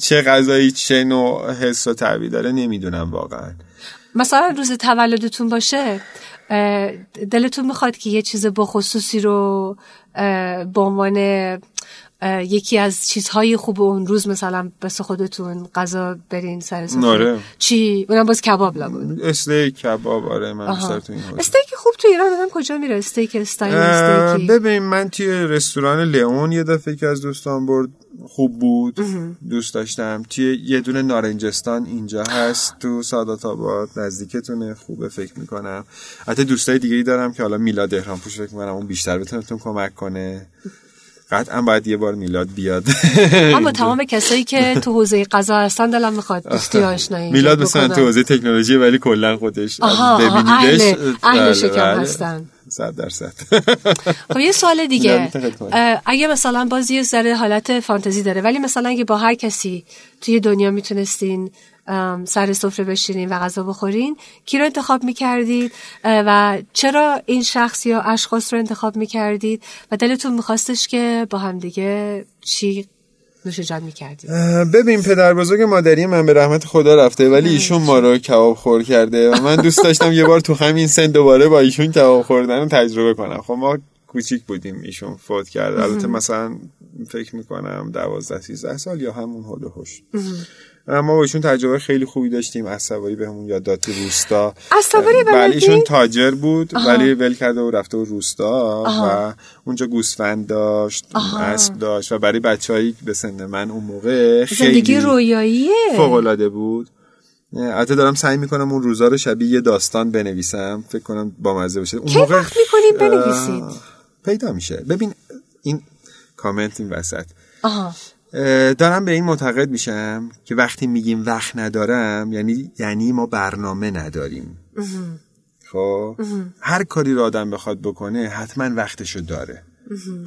چه غذایی چه نوع حس و تعبیر داره نمی‌دونم واقعا. مثلا روز تولدتون باشه دلتون می‌خواد که یه چیز بخصوصی رو به عنوان یکی از چیزهای خوب اون روز مثلا بس خودتون غذا برین سر سفره آره. چی؟ اونم باز کباب لابد استیک کباب آره من حوزه. استیک خوب تو ایران آدم کجا میره؟ استیک استایل اه، استیکی. ببین من توی رستوران لئون یه دفعه که از دوستان برد خوب بود. دوست داشتم. توی یه دونه نارنجستان اینجا هست. تو سادات آباد نزدیکتونه. خوبه فکر می‌کنم. حتی دوستای دیگه ای دارم که حالا میلاد احرام پوش فکر می‌کنم اون بیشتر بتونتون کمک کنه. قطعا باید یه بار میلاد بیاد اما تمام کسایی که تو حوزه غذا هستن دلم می‌خواد دوستی آشنایی میلاد مثلا. تو حوزه تکنولوژی ولی کلا خودش ببینیدش اهل- اهل بله، شکم بله. هستن. صد درصد خب یه سوال دیگه اگه مثلا باز یه ذره حالت فانتزی داره ولی مثلا اگه با هر کسی توی دنیا می‌تونستین سر سفره بشینین و غذا بخورین. کی رو انتخاب می‌کردید؟ و چرا این شخص یا اشخاص رو انتخاب می‌کردید؟ و دلتون میخواستش که با همدیگه چی نوش جان می‌کردید؟ ببین پدر بزرگ مادری من به رحمت خدا رفته ولی ایشون ما رو کباب خور کرده و من دوست داشتم یه بار تو همین سن دوباره با ایشون کباب خوردن رو تجربه کنم. خب ما کوچیک بودیم ایشون فوت کرد البته مثلا فکر می‌کنم دوازده سیزده سال یا همون حول هوش ما با ایشون تجربه خیلی خوبی داشتیم. عصباری بهمون یاد داد تو روستا. عصباری بله بلدی؟ ایشون تاجر بود ولی ول کرده و رفته و روستا و اونجا گوسفند داشت اسب داشت و برای بچه‌ای به سن من اون موقع زندگی خیلی رویاییه. فوق العاده بود. البته دارم سعی می‌کنم اون روزا رو شبیه یه داستان بنویسم. فکر کنم با مزه باشه. اون کی وقت می‌کنین بنویسید؟ پیدا میشه. ببین این کامنت این وسط. آها. دارم به این معتقد میشم که وقتی میگیم وقت ندارم یعنی یعنی ما برنامه نداریم. خب؟ هر کاری رو آدم بخواد بکنه حتما وقتشو داره.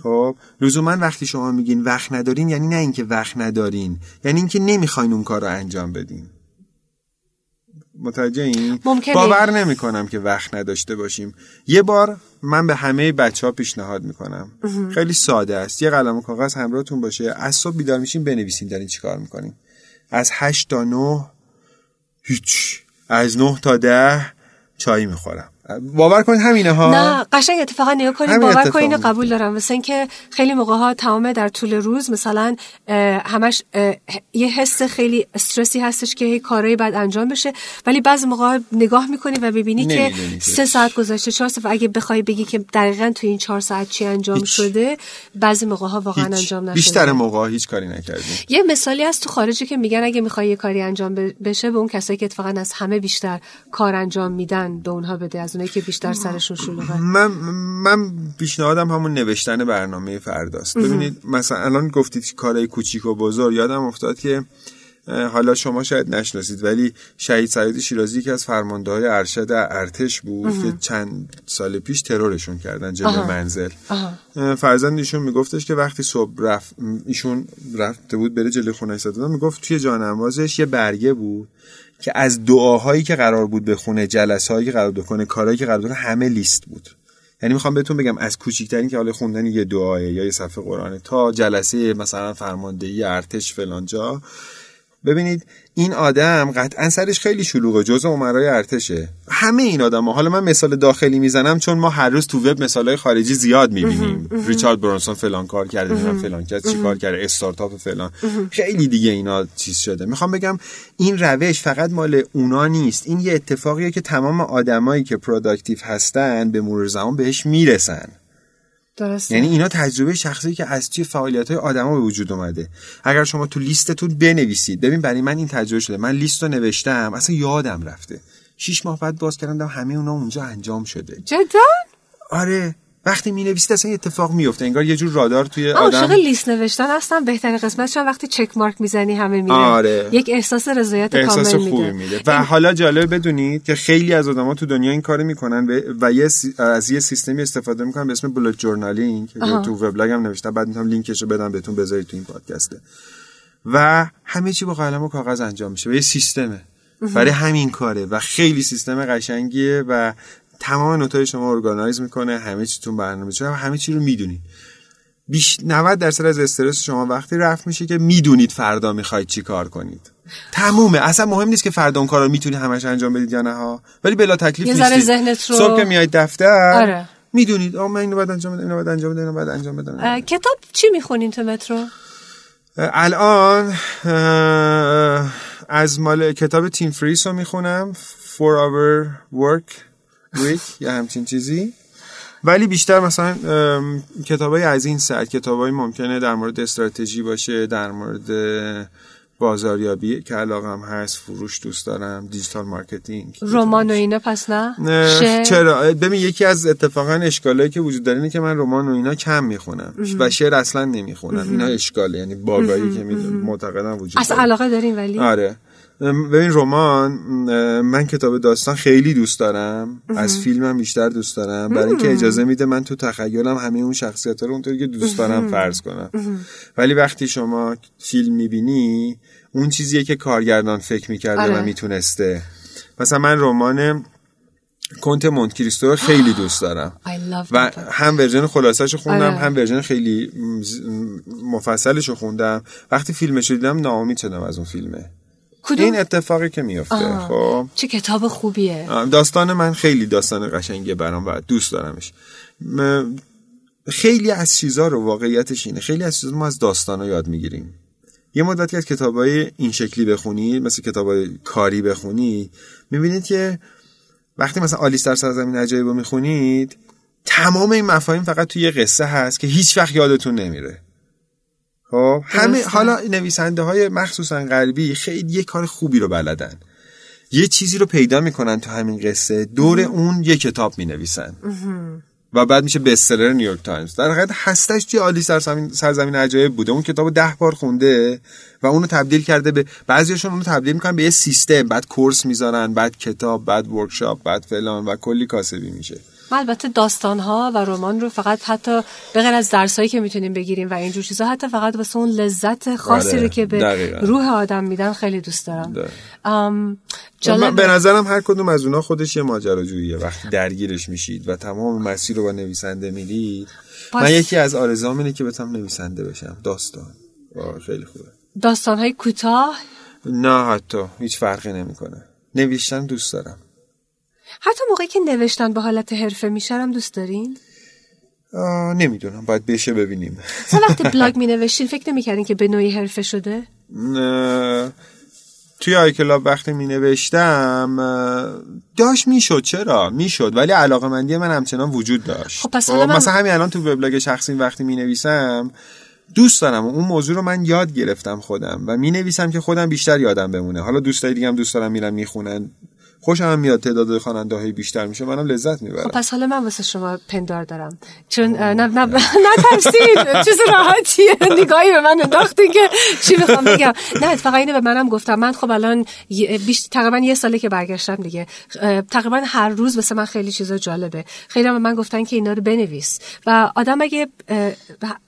خب؟ لزوما وقتی شما میگین وقت ندارین یعنی نه اینکه وقت ندارین یعنی اینکه نمی‌خواین اون کار رو انجام بدین. متوجه این؟ ممکنه. باور نمی کنم که وقت نداشته باشیم. یه بار من به همه بچه ها پیشنهاد می‌کنم. خیلی ساده است. یه قلم و کاغذ همراهتون باشه. از صبح بیدار میشین بنویسین دارین چی کار می‌کنین. از هشت تا نه هیچ. از نه تا ده چای می‌خورم. باور کنید همینه ها نه قشنگ اتفاقا نگاه کنید باور کنید اینو. قبول دارم مثل اینکه خیلی موقع ها تمام در طول روز مثلا همش یه حس خیلی استرسی هستش که هی کارهای بعد انجام بشه ولی بعضی موقع ها نگاه می‌کنی و ببینی که. سه ساعت گذشته چهار ساعت اگه بخوای بگی که دقیقا تو این چهار ساعت چی انجام هیچ. شده بعضی موقع ها واقعا هیچ. انجام نشده بیشتر موقع ها هیچ کاری نکردیم یه مثالی از تو خارجی که میگن اگه می‌خوای یه کاری انجام بشه به اون کسایی که اتفاقا از همه بیشتر کار انجام میدن به اونها بده از اونایی که بیشتر سرشون شلوغه. من من پیشنهادم همون نوشتن برنامه فرداست. ببینید مثلا الان گفتید کارهای کوچیک و بزرگ. یادم افتاد که حالا شما شاید نشناسید ولی شهید سعید شیرازی که از فرماندههای ارشد ارتش بود که چند سال پیش ترورشون کردن جلوی منزل. اه، فرزند ایشون میگفتش که وقتی صبح رفت ایشون رفته بود بره جلوی خونه ایستاده می‌گفت توی جانمازش یه برگه بود. که از دعاهایی که قرار بود بخونه جلسه هایی که قرار بکنه کارهایی که قرار بکنه، همه لیست بود. یعنی می‌خوام بهتون بگم از کوچیکترین که حالا خوندن یه دعاه یا یه صفحه قرآنه تا جلسه مثلا فرماندهی ارتش فلان جا ببینید این آدم قطعا سرش خیلی شلوغه جزء عمرای ارتشه. همه این آدم حالا من مثال داخلی می‌زنم چون ما هر روز تو وب مثالهای خارجی زیاد می‌بینیم. ریچارد برانسون فلان کار کرده نمی‌دونم فلان کرد چی کار کرده استارتاپ فلان. خیلی دیگه اینا چیز شده. می‌خوام بگم این روش فقط مال اونا نیست. این یه اتفاقیه که تمام آدمایی که productive هستن به مرور زمان بهش می‌رسن. درسته. یعنی اینا تجربه شخصی که از توی فعالیت های آدما به وجود اومده. اگر شما تو لیستتون بنویسید ببین برای من این تجربه شده. من لیست رو نوشتم اصلا یادم رفته. شیش ماه بعد باز کردم همه اونا اونجا انجام شده. جدا؟ آره. وقتی می نویسید اصلا یه اتفاق میفته انگار یه جور رادار توی من عاشق آدم لیست نوشتن هستم. بهترین قسمتش هم وقتی check mark می‌زنی همه میره آره. یک احساس رضایت احساس کامل خوبی میده. و حالا جالب بدونید که خیلی از آدما تو دنیا این کارو می‌کنن و- و یه سی- از یه سیستمی استفاده می‌کنن به اسم bullet journaling که تو وبلاگم نوشتم بعد می‌تونم لینکش رو بدم بهتون بذارید تو این پادکسته و همه چی با قلم و کاغذ انجام میشه. و یه سیستمه. برای همین کاره. و خیلی سیستم قشنگیه و تمام note های شما organize می‌کنه همه چیتون برنامه چون همه چی رو می‌دونید. بیش 90 درصد از استرس شما وقتی رفت میشه که می‌دونید فردا می‌خواید چی کار کنید. تمومه. اصلا مهم نیست که فردا اون کار رو می‌تونی همش انجام بدید یا نه ها. ولی بلا تکلیف نیستید رو- صبح که میایید دفتر آره. می‌دونید آ من اینو باید انجام بدم اینو باید انجام بدم اینو باید انجام بدم کتاب چی می‌خونین تو مترو؟ الان از مال کتاب تیم فریس رو می‌خونم. For Our Work. Week یا همچین چیزی. ولی بیشتر مثلا کتاب های از این سر کتاب های ممکنه در مورد استراتژی باشه در مورد بازاریابی که علاقم هست فروش دوست دارم digital marketing. رمان و اینا پس نه؟ نه،؟ چرا؟ ببین یکی از اتفاقا اشکالایی که وجود داره اینه که من رمان و اینا کم می‌خونم. و شعر اصلا نمی‌خونم. اینا اشکاله یعنی bug هایی که معتقدم وجود اصلا داره. علاقه دارین ولی؟ آره. ببین رمان من کتاب داستان خیلی دوست دارم. از فیلمم بیشتر دوست دارم. برای اینکه اجازه میده من تو تخیلم همه اون شخصیت رو اونطوری که دوست دارم فرض کنم. ولی وقتی شما فیلم می‌بینی اون چیزیه که کارگردان فکر می‌کرده آره. و می‌تونسته. مثلا من رمان کنت مونت کریستو رو خیلی دوست دارم. و. هم version خلاصش خوندم آره. هم version خیلی مفصلش رو خوندم. وقتی فیلمش رو دیدم ناامید شدم از اون فیلمه. کدوم؟ این اتفاقی که میفته. خب. چه کتاب خوبیه. داستان من خیلی داستان قشنگیه برام و دوست دارمش. م- خیلی از چیزا رو واقعیتش اینه. خیلی از چیزا ما از داستانا یاد می‌گیریم. یه مدت از کتابای این شکلی بخونی مثل کتابای کاری بخونی می‌بینید که وقتی مثلا آلیس در سرزمین عجایب رو می‌خونید تمام این مفاهیم فقط توی یه قصه هست که هیچ وقت یادتون نمیره. خب همه حالا نویسنده های مخصوصا غربی خیلی یه کار خوبی رو بلدن. یه چیزی رو پیدا می‌کنن تو همین قصه دور اون یه کتاب می‌نویسن. و بعد میشه best seller New York Times در حقیقت هستش توی آلیس سرزمین, سرزمین عجایب بوده. اون کتابو ده بار خونده و اونو تبدیل کرده به بعضیشون اونو تبدیل می‌کنن به یه سیستم. بعد course می‌ذارن بعد کتاب بعد workshop بعد فلان و کلی کاسبی میشه. البته داستان ها و رمان رو فقط حتی به غیر از درسایی که می‌تونیم بگیریم و اینجور چیزا حتی فقط واسه اون لذت خاصی آره، رو که به دقیقاً. روح آدم میدن خیلی دوست دارم. من جالب به نظرم هر کدوم از اونا خودش یه ماجراجوییه. وقتی درگیرش میشید و تمام مسیر رو با نویسنده میرید پس- من یکی از آرزوام اینه که بتونم نویسنده بشم. داستان. خیلی خوبه. داستان های کوتاه؟ نه حتی هیچ فرقی نمی‌کنه. نوشتن دوست دارم. حتی موقعی که نوشتن به حالت حرفه میشن هم دوست دارین؟ نمی‌دونم. باید بشه ببینیم. مثلا وقتی بلاگ می نوشتین فکر نمی‌کردین که به نوعی حرفه شده؟ نه، توی iClub وقتی می نوشتم داشت می‌شد. چرا؟ می‌شد. ولی علاقه مندی من همچنان وجود داشت. خب پس حالا من- مثلا همین الان تو وبلاگ شخصی وقتی می نویسم دوست دارم. اون موضوع رو من یاد گرفتم خودم. و می نویسم که خودم بیشتر یادم بمونه. حالا دوستای دیگه هم دوست دارم میرن می‌خونن. خوشم میاد تعداد خواننده های بیشتر میشه منم لذت خب می‌برم پس حالا من واسه شما پندار دارم. چون نه نه نه ترسید چیز راحتیه. نگاهی به من انداختین که چی می‌خوام بگم. نه اتفاقا اینو به منم گفتم. من خب الان بیش تقریبا یه ساله که برگشتم دیگه. تقریبا هر روز واسه من خیلی چیزا جالبه. خیلی به من گفتن که اینا رو بنویس. و آدم اگه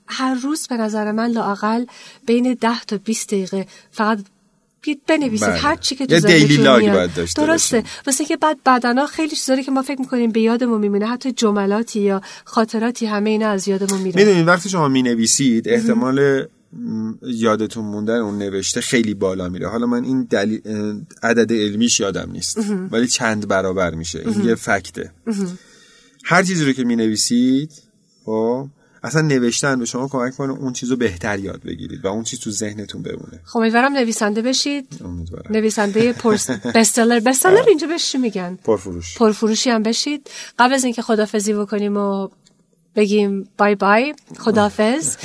هر روز به نظر من لاقل بین 10 تا 20 دقیقه فقط بیاید بنویسید بله. هر چی که تو یه دیلی لاگ. باید داشته درسته. واسه که بعد بعدنا خیلی چیزایی که ما فکر می‌کنیم به یادمون میمونه حتی جملاتی یا خاطراتی همه اینا از یادمون میره. می‌دونید وقتی شما می نویسید احتمال یادتون موندن اون نوشته خیلی بالا میره. حالا من این دلیل عدد علمیش یادم نیست. ولی چند برابر میشه. این یه فکته. هر چیزی رو که می نویسید خب اصلا نوشتن به شما کمک کنه اون چیز رو بهتر یاد بگیرید و اون چیز تو ذهنتون بمونه. خب امیدوارم نویسنده بشید. امیدوارم. نویسنده پرس بستلر بستلر اینجا بهش چی میگن؟ پرفروش. پرفروشی هم بشید. قبل از اینکه خدافزی بکنیم و بگیم بای بای خدافز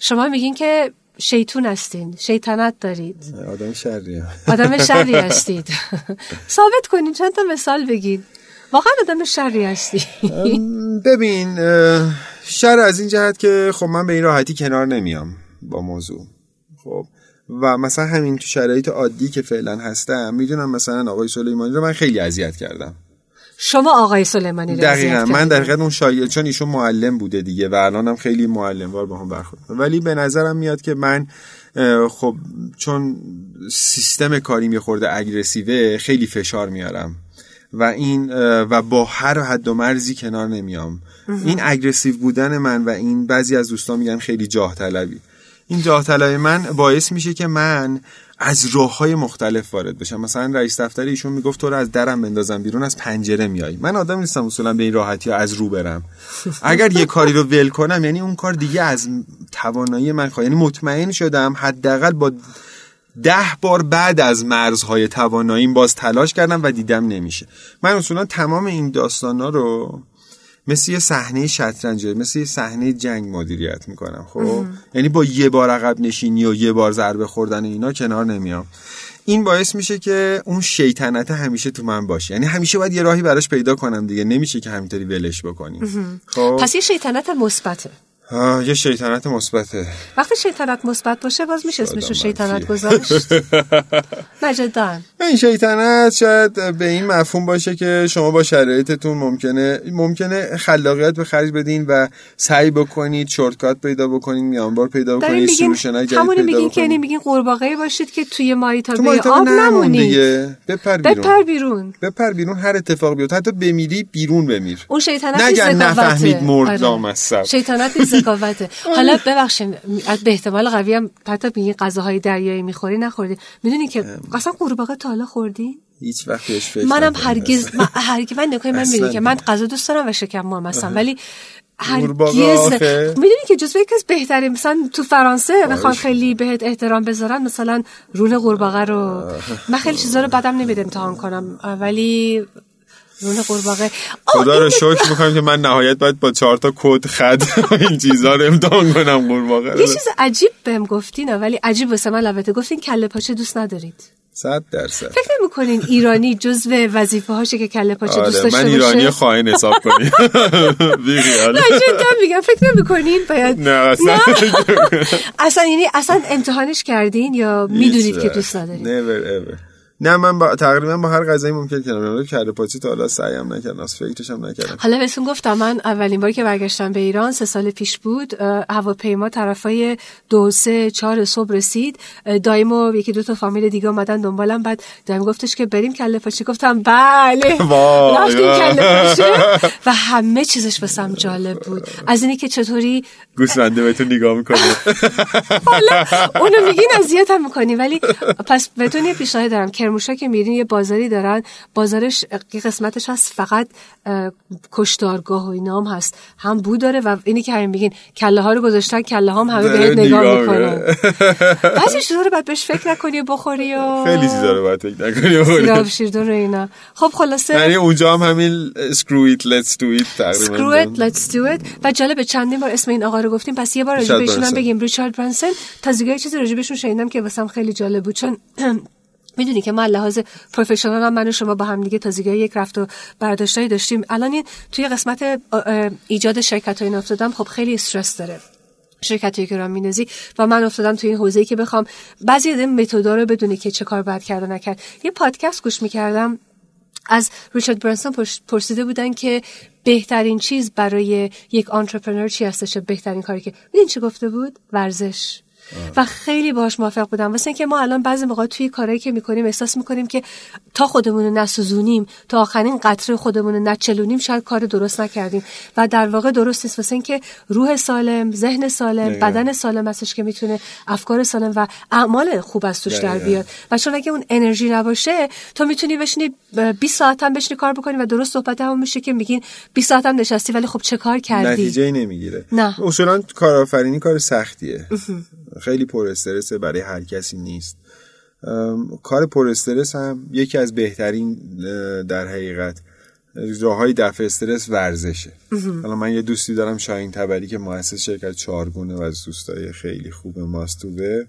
شما میگین که شیطون هستین. شیطنت دارید. آدم شریه آدم شری هستید. ثابت کنین چند تا مثال بگین. واقعا آدم شری هستی. ببین شر از این جهت که خب من به این راحتی کنار نمیام با موضوع خب و مثلا همین تو شرایط عادی که فعلا هستم می‌دونم مثلا آقای سلیمانی رو من خیلی اذیت کردم شما آقای سلیمانی رو دقیقا من. در اون شاگرد چون ایشون معلم بوده دیگه و الان هم خیلی معلم وار با هم برخورد. ولی به نظرم میاد که من خب چون سیستم کاریم یه خورده اگریسیوه خیلی فشار میارم و این و با هر حد و مرزی کنار نمیام. این اگریسیو بودن من و این بعضی از دوستان میگن خیلی جاه طلبی این جاه طلبی من باعث میشه که من از راه های مختلف وارد بشم. مثلا رئیس دفتر ایشون می‌گفت تو رو از درم بندازم بیرون از پنجره میای. من آدم نیستم اصولا به این راحتی ها از رو برم. اگر یه کاری رو ول کنم یعنی اون کار دیگه از توانایی من خواهد یعنی مطمئن شدم حداقل با ده بار بعد از مرزهای تواناییم باز تلاش کردم و دیدم نمیشه. من اصولا تمام این داستانا رو مثل یه صحنه شطرنج مثل یه صحنه جنگ مدیریت می‌کنم خب؟ یعنی با یه بار عقب نشینی و یه بار ضربه خوردن اینا کنار نمیام. این باعث میشه که اون شیطنت همیشه تو من باشه. یعنی همیشه باید یه راهی براش پیدا کنم دیگه. نمیشه که همینطوری ولش بکنیم خب؟ پس یه شیطنت مثبته. یه شیطنت مثبته. وقتی شیطنت مثبت باشه باز میشه اسمش رو شاید شیطنت. گذاشت. نه جدا. این شیطنت شاید به این مفهوم باشه که شما با شرایطتون ممکنه ممکنه خلاقیت به خرج بدین و سعی بکنید شورتکات پیدا بکنین میانبار پیدا بکنید همونی پیدا میگین که یعنی بکنید میگین قورباغه باشید که توی تو مایتابه مایتابه آب نمون نمونید. بپر بیرون. بپر بیرون. بپر بیرون هر اتفاق بیاد حتی بمیری بیرون بمیر. اون شیطنت نگن. نفهمید مرد آره. شیطنت ذکاوته. حالا ببخشید به احتمال قوی هم حتی میگین غذاهای دریایی می‌خوری نخوردی می‌دونی که اصلا قورباغه تا حالا خوردی؟ هیچ وقت بهش فکر منم هرگز. من هرگز من نگاه من می‌بینی که من غذا دوست دارم و شکم مام هستم ولی هرگز می‌دونی که جزو یکی از بهترین مثلا تو فرانسه بخوان خیلی بهت احترام بذارن مثلا رون قورباغه رو من خیلی چیزا رو بدم نمیاد امتحان کنم ولی رون قورباغه. خدا رو شکر می‌کنم که من نهایت باید با چهار تا کد خد این چیزا رو امتحان کنم قورباغه یه چیز عجیب بهم گفتین ولی عجیب واسه من البته. گفتین کله پاچه دوست ندارید. صد درصد. فکر نمی‌کنین ایرانی جزو وظیفه هاشه که کله پاچه دوست داشته من ایرانی خائن حساب کنی بی خیال. نه جدا میگم. فکر نمی‌کنین باید نه اصلا اصلا یعنی اصلا امتحانش کردین یا می‌دونید که دوست ندارید؟ never ever. نه من با تقریبا با هر غذایی ممکن کنم رو کره پاچه تا حالا سعیم نکردم از فکرش هم نکردم. حالا بهتون گفتم من اولین باری که برگشتم به ایران سه سال پیش بود هواپیما طرفای دو سه چهار صبح رسید. دایم و یکی دو تا فامیل دیگه اومدن دنبالم. بعد دایم گفتش که بریم کله پاچه گفتم بله. رفتیم کله پاچه و همه چیزش واسم جالب بود. از اینی که چطوری؟ گوسفنده بهتون نگاه می‌کنه. حالا اونو میگین اذیتم می‌کنی. ولی پس بهتون یه پیشنهاد دارم. کرموشا که میرین یه بازاری دارن بازارش یه قسمتش هست فقط کشتارگاه و اینام هست. هم بو داره و اینی که همین میگین کله ها رو گذاشتن کله هم همه بهت نگاه می‌کنن. بعضی چیزا رو باید بهش فکر نکنی بخوری و خیلی چیزا رو باید فکر نکنی بخوری. شیردون رو اینا. خب خلاصه یعنی اونجا هم همین screw it let's do it تقریبا. Screw it let's do it. و جالب چندین بار اسم این آقا رو گفتیم. پس یه بار راجع بهشون هم بگیم. ریچارد برانسون تازگی چیزی راجع بهشون شنیدم که واسم خیلی جالب بود. چون می‌دونی که ما لحاظ پروفشنال من و شما با هم دیگه تازگی یک رفت و برداشتایی داشتیم. الان این توی قسمت ایجاد شرکت های افتادم خب خیلی استرس داره. شرکتی که راه میندازی و من افتادم توی این حوزه‌ای که بخوام بعضی از متدا رو بدونی که چه کار باید کرد نکرد. یه پادکست گوش می‌کردم. از ریچارد برنسون پرسیده بودن که بهترین چیز برای یک آنترپرنور چی هستش؟ بهترین کاری که ببین چی گفته بود؟ ورزش. و خیلی باش موافق بودم. واسه اینکه ما الان بعضی موقع توی کارهایی که می‌کنیم احساس می‌کنیم که تا خودمون رو نسوزونیم تا آخرین قطره خودمون رو نچلونیم شاید کار درست نکردیم. و در واقع درست نیست. واسه اینکه روح سالم ذهن سالم بدن سالم هستش که می‌تونه افکار سالم و اعمال خوب از توش در بیاد. و چون اگه اون انرژی نباشه تو می‌تونی بشینی 20 ساعت هم بشینی کار بکنی و درست صحبت هم میشه که میگین 20 ساعت هم نشستی ولی خب چه کار کردی؟ نتیجه نمی‌گیره. نه. اصولا کارآفرینی کار سختیه. خیلی پر استرسه برای هر کسی نیست. کار پر استرس هم یکی از بهترین در حقیقت راه های دفع استرس ورزشه. حالا من یه دوستی دارم شاهین تبری که مؤسس شرکت چارگونه و از دوستای خیلی خوب ماستوبه.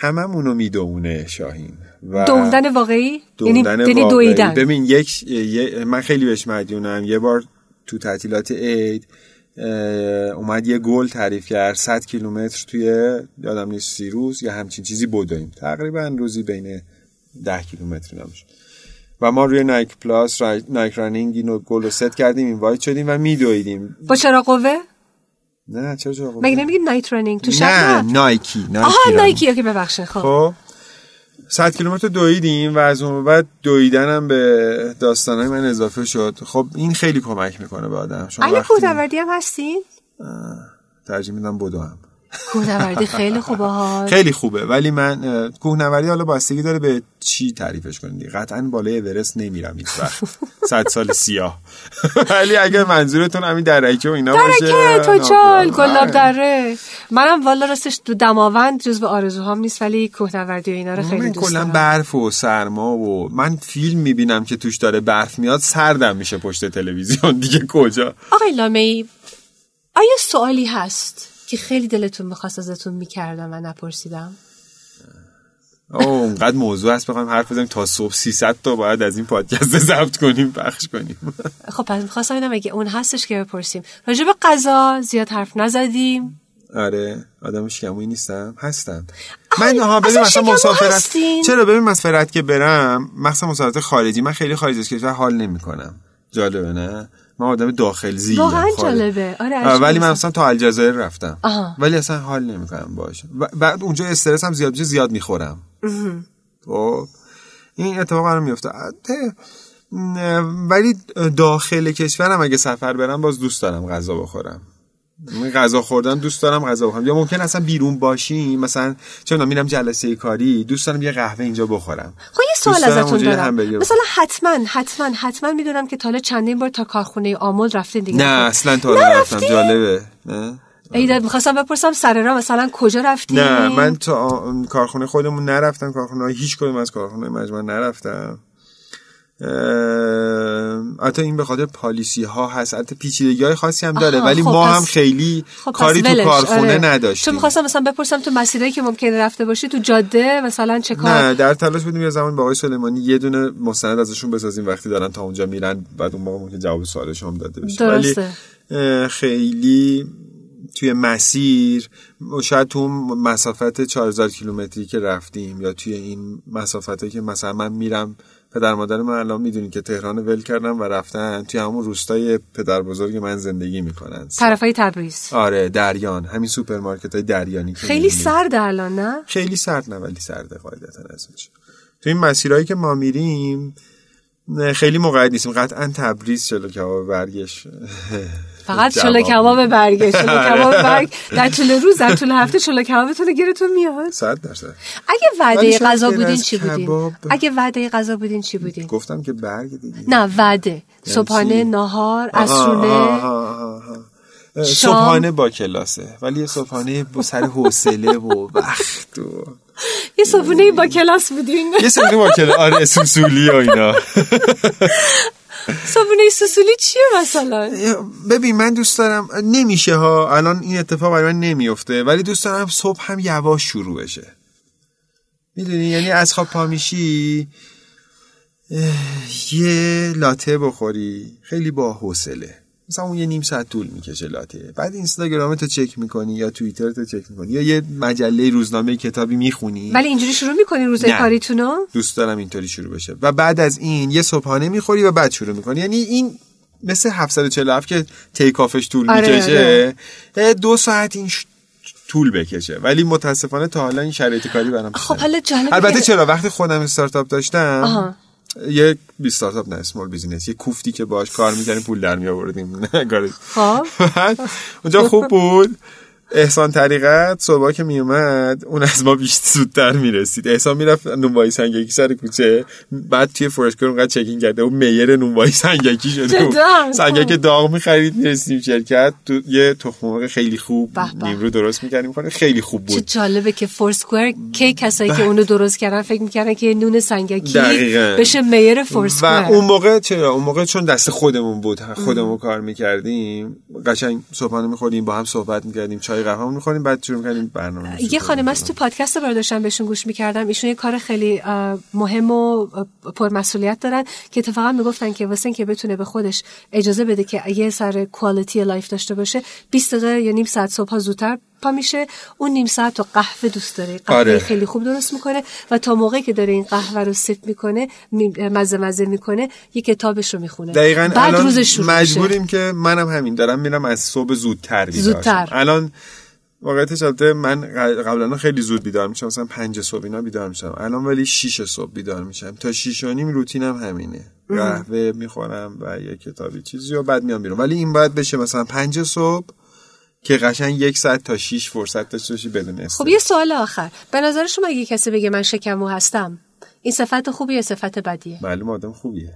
هممونو می‌دونه شاهین. و دوندن واقعی؟ دوندن یعنی دویدن. ببین یک من خیلی بهش مدیونم. یه بار تو تعطیلات عید اومد یه گل تعریف کرد. 100 کیلومتر توی یادم نیست سی روز یا همچین چیزی بدویم تقریبا روزی بین 10 کیلومتر نمیشه و ما روی Nike Plus Nike Running اینو گل رو ست کردیم invite شدیم و میدویدیم. با چراغ قوه؟ نه چرا قوه مگه نمیگی نایت رانینگ تو شب نه نایکی نایکی آها نایکی. اوکی ببخشید خب. خب 100 کیلومتر دویدیم و از اون بعد دویدنم به داستانهای من اضافه شد. خب این خیلی کمک می‌کنه به آدم. شما اهل کوهنوردی هم هستین ترجیح میدم بدو هم کوهنوردی خیلی خوبه ها. خیلی خوبه ولی من کوهنوردی حالا بستگی داره به چی تعریفش کنید قطعا بالای اورست نمیرم هیچ وقت. صد سال سیاه. ولی اگه منظورتون همین درکه و اینا باشه درکه توچال گلاب دره. منم والا راستش تو دماوند جزو آرزوهام نیست ولی کوهنوردی و اینا رو خیلی دوست دارم. برف و سرما و من فیلم می‌بینم که توش داره برف میاد سردم میشه پشت تلویزیون. دیگه کجا؟ آقای لامه‌ای آیا سوالی هست؟ که خیلی دلتون می‌خواست ازتون می‌کردم و نپرسیدم. اوه اونقدر موضوع هست بخوام حرف بزنیم تا صبح 300 تا باید از این پادکست ضبط کنیم پخش کنیم. خب پس می‌خواستم اینم اگه اون هستش که بپرسیم. راجع به غذا زیاد حرف نزدیم. آره آدم شکمویی نیستم. هستم. من ها ببین مثلا مسافرت چرا؟ ببین مسافرت که برم مثلا مسافرت خارجی من خیلی خارج از کشور حال نمی‌کنم. جالبه نه؟ من آدم داخل زی واقعا جالبه. آره ولی من اصلا تا الجزایر رفتم. آها. ولی اصلا حال نمی‌کنم باش بعد اونجا استرس هم زیاد زیاد می‌خورم. خب این اتفاق رو میفته ولی داخل کشورم اگه سفر برم باز دوست دارم غذا بخورم. من غذا خوردن دوست دارم غذا بخورم. یا ممکن اصلا بیرون باشیم مثلا چه می‌دونم میرم جلسه کاری دوست دارم یه قهوه اینجا بخورم. خب یه سوال دارم ازتون دارم. مثلا حتما حتما حتما می‌دونم که تا حالا چندین بار تا کارخونه آمل رفتین دیگه. نه اصلا تا حالا نرفتم جالبه. نه؟ ایداد می‌خواستم بپرسم سر راه مثلا کجا رفتی نه من تا کارخونه خودمون نرفتم کارخونه هیچ کدوم از کارخونه مجموعه نرفتم. حتی این به خاطر پالیسی ها هست حتی پیچیدگی های خاصی هم داره ولی خب ما هم خیلی خب کاری تو کارخونه آره. چون نداشتیم می‌خواستم مثلا بپرسم تو مسیرایی که ممکنه رفته باشی تو جاده مثلا چه کار؟ نه در تلاش بودیم یه زمان با آقای سلیمانی یه دونه مستند ازشون بسازیم. وقتی دارن تا اونجا میرن بعد اون موقع ممکن جواب سوالش هم داده بشه. ولی خیلی توی مسیر شاید تو مسافت 4000 کیلومتری که رفتیم یا توی این مسافتی که مثلا من میرم پدر مادر من الان می‌دونی که تهران ول کردن و رفتن توی همون روستای پدر بزرگ من زندگی می‌کنن. طرفای تبریز. آره دریان همین سوپرمارکت های دریانی که خیلی. سرد الان نه؟ خیلی سرد نه ولی سرده قاعدتا ازش تو این مسیرهایی که ما میریم نه، خیلی مقید نیستیم. قطعا تبریز چلو کباب برگش. فقط شلو کباب میده. برگ شلو کباب برگ. در طول روز در طول هفته شلو کبابتون گیرتون میاد. صد درصد. اگه وعده غذا بودین چی بودین؟ اگه وعده غذا بودین چی بودین؟ گفتم که برگ دیگه. نه وعده. صبحانه چی؟ ناهار آها، عصرونه؟ صبحانه با کلاسه. ولی یه صبحانه با سر حوصله و وقت و یه صبحونه با کلاس بودین. یه صبحانه با کلاس آره سوسولی و اینا. صبحونه سوسولی چیه مثلا؟ ببین من دوست دارم نمیشه ها. الان این اتفاق برای من نمیفته ولی دوست دارم صبح هم یواش شروع بشه. می‌دونی؟ یعنی از خواب پا میشی یه لاته بخوری. خیلی با حوصله. مثلا اون یه نیم ساعت طول می‌کشه لاته. بعد اینستاگرام تو چک می‌کنی یا توییتر تو چک می‌کنی یا یه مجله روزنامه کتابی می‌خونی. ولی اینجوری شروع می‌کنین روزای نه. کاریتونو؟ دوست دارم اینطوری شروع بشه. و بعد از این یه صبحانه می‌خوری و بعد شروع می‌کنی. یعنی این مثل 747 که تیک آفش طول آره، می‌کشه اه، دو ساعت این ش- طول بکشه. ولی متاسفانه تا حالا این شرایط کاری برام خب. حالا البته چرا؟ وقتی خودم استارتاپ داشتم آها. یه استارتاپ نه اسمال بیزینس یه کوفتی که باش کار می‌کردیم پول در میآوردیم. خب. بعد اونجا خوب بود. احسان طریقت صبح که میومد اون از ما بیشتر زودتر می‌رسید. احسان می‌رفت نونوایی سنگکی سر کوچه. بعد توی فرشکر اونقدر چکین کرده و میر نونوایی سنگکی شده بود. سنگک داغ می‌خرید می‌رسیم شرکت. تو یه تخم خیلی خوب. نیمرو درست می‌کردیم. خونه خیلی خوب چه بود. جالبه که فورسکوئر کی کسایی که اونو درست کردن فکر می‌کردن که نون سنگکی دقیقاً. بشه میر و فورسکوئر اون موقع چرا؟ اون موقع چون دست خودمون بود خودمون کار می‌کردیم قشنگ صبحانه می‌خوریم با هم صحبت می‌کردیم چای قهوه می‌خوریم بعد شروع می‌کردیم برنامه یه خانم تو پادکست رو داشتم بهشون گوش می‌کردم. ایشون یه کار خیلی مهم و پرمسئولیت دارن که اتفاقا می‌گفتن که واسه اینکه بتونه به خودش اجازه بده که یه سر quality life داشته باشه 20 دقیقه یا نیم ساعت صبح زودتر پا میشه. اون نیم ساعت رو قهوه دوست داره. قهوه آره. خیلی خوب درست می‌کنه و تا موقعی که داره این قهوه رو sip می‌کنه می- مزه مزه می‌کنه یه کتابش رو می‌خونه. دقیقا بعد الان روزش شروع میشه. مجبوریم که منم همین دارم میرم از صبح زودتر بیدار زودتر. الان واقعیتش البته من قبلا خیلی زود بیدار میشم. مثلا پنج صبح اینا بیدار میشم. الان ولی شیش صبح بیدار میشم. تا شیش و نیم روتینم همینه. قهوه می‌خورم و یه کتابی چیزی و بعد میام بیرون. ولی این باید بشه مثلا پنج صبح که قشنگ یک ساعت تا شیش فرصت داشته باشی بدون خب یه سوال آخر. به نظر شما اگه کسی بگه من شکمو هستم این صفت خوبی یا صفت بدیه؟ معلوم آدم خوبیه.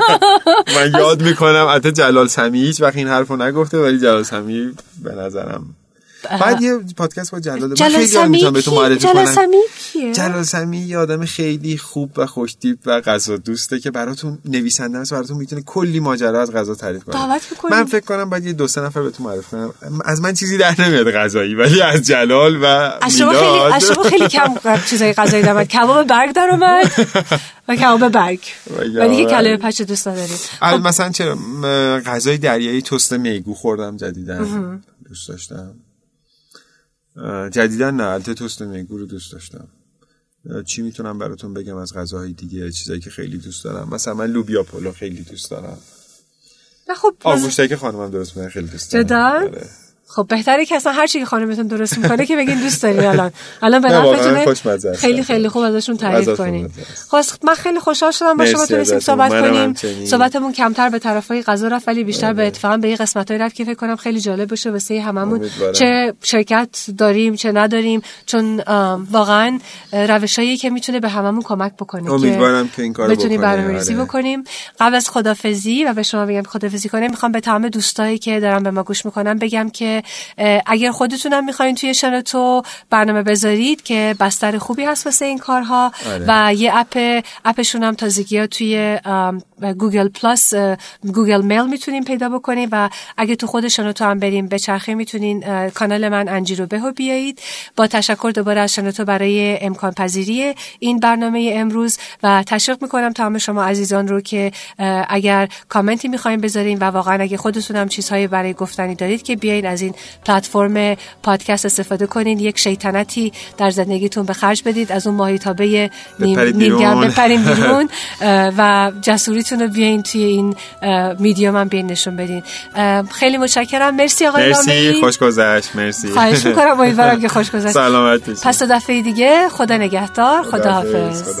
من یاد می‌کنم البته جلال سمی هیچ وقت این حرفو نگفته ولی جلال سمی به نظرم بعد یه پادکست با جلال من جلال خیلی سمی می‌تونم؟ معرفی جلال کنم. سمی کیه جلال سمی یه آدم خیلی خوب و خوشتیپ و غذا دوسته که براتون نویسنده است براتون می‌تونه کلی ماجرا از غذا تعریف کنه. دعوت. من فکر کنم باید یه دو سه نفر بهتون معرفی کنم. از من چیزی در نمیاد غذایی ولی از جلال و از شما خیلی میلاد. از شما خیلی کم چیزای غذایی در کباب برگ در اومد و کباب برگ. ولی که کلمه پچه دوست ندارید ال- مثلا چرا غذای دریایی تست میگو خوردم جدیدن دوست داشتم. اه، جدیدن نه. البته تست میگو رو دوست داشتم. چی می‌تونم براتون بگم از غذاهای دیگه چیزایی که خیلی دوست دارم. مثلا من لوبیا پلو خیلی دوست دارم. نه خب آگوشتایی که خانمم درست می‌کنه خیلی دوست دارم؟ آره. خب بهتره که اصلا هر چی که خانمتون درست می‌کنه که بگین دوست دارین الان. الان به نفعتونه خیلی خیلی خوب ازشون تعریف کنین. خب من خیلی خوشحال شدم با شما تونستیم صحبت کنیم. صحبتمون کمتر به طرفای غذا رفت ولی بیشتر به اتفاقا به این قسمتای رفت که فکر کنم خیلی جالب باشه واسه هممون. چه شرکت داریم چه نداریم چون واقعا روشایی که می‌تونه به هممون کمک بکنه امیدوارم که این کارو بتونیم برنامه‌ریزی آره. بکنیم. قبل از خدافظی و به شما بگم خدافظی کنیم می‌خوام به تمام دوستایی که دارن به ما گوش می‌کنن بگم که اگر خودتونم می‌خواین توی شنوتو برنامه بذارید که بستر خوبی هست واسه این کارها آره. و یه اپ اپشون هم تازگی ها توی گوگل پلاس گوگل میل می‌تونین پیدا بکنین و اگه تو خود شنوتو هم بریم به چرخه می‌تونین کانال من انجی رو بهو بیایید با تشکر دوباره از شنوتو برای امکان پذیری این برنامه امروز و تشویق می‌کنم تمام شما عزیزان رو که اگر کامنتی می‌خواین بذارین و واقعا اگه خودتون هم چیزهایی برای گفتنی دارید که بیاین از این پلتفرم پادکست استفاده کنین. یک شیطنتی در زندگیتون به خرج بدید. از اون ماهیتابه نیمگرم بپرین بیرون. و جسوریتون رو بیاین توی این میدیوم هم بیاین نشون بدین. خیلی متشکرم. مرسی آقای مرسی. خوش گذشت. مرسی. خواهش می‌کنم. امیدوارم که خوش گذشت. سلامت پس دفعه دیگه. خدا نگهدار. خدا حافظ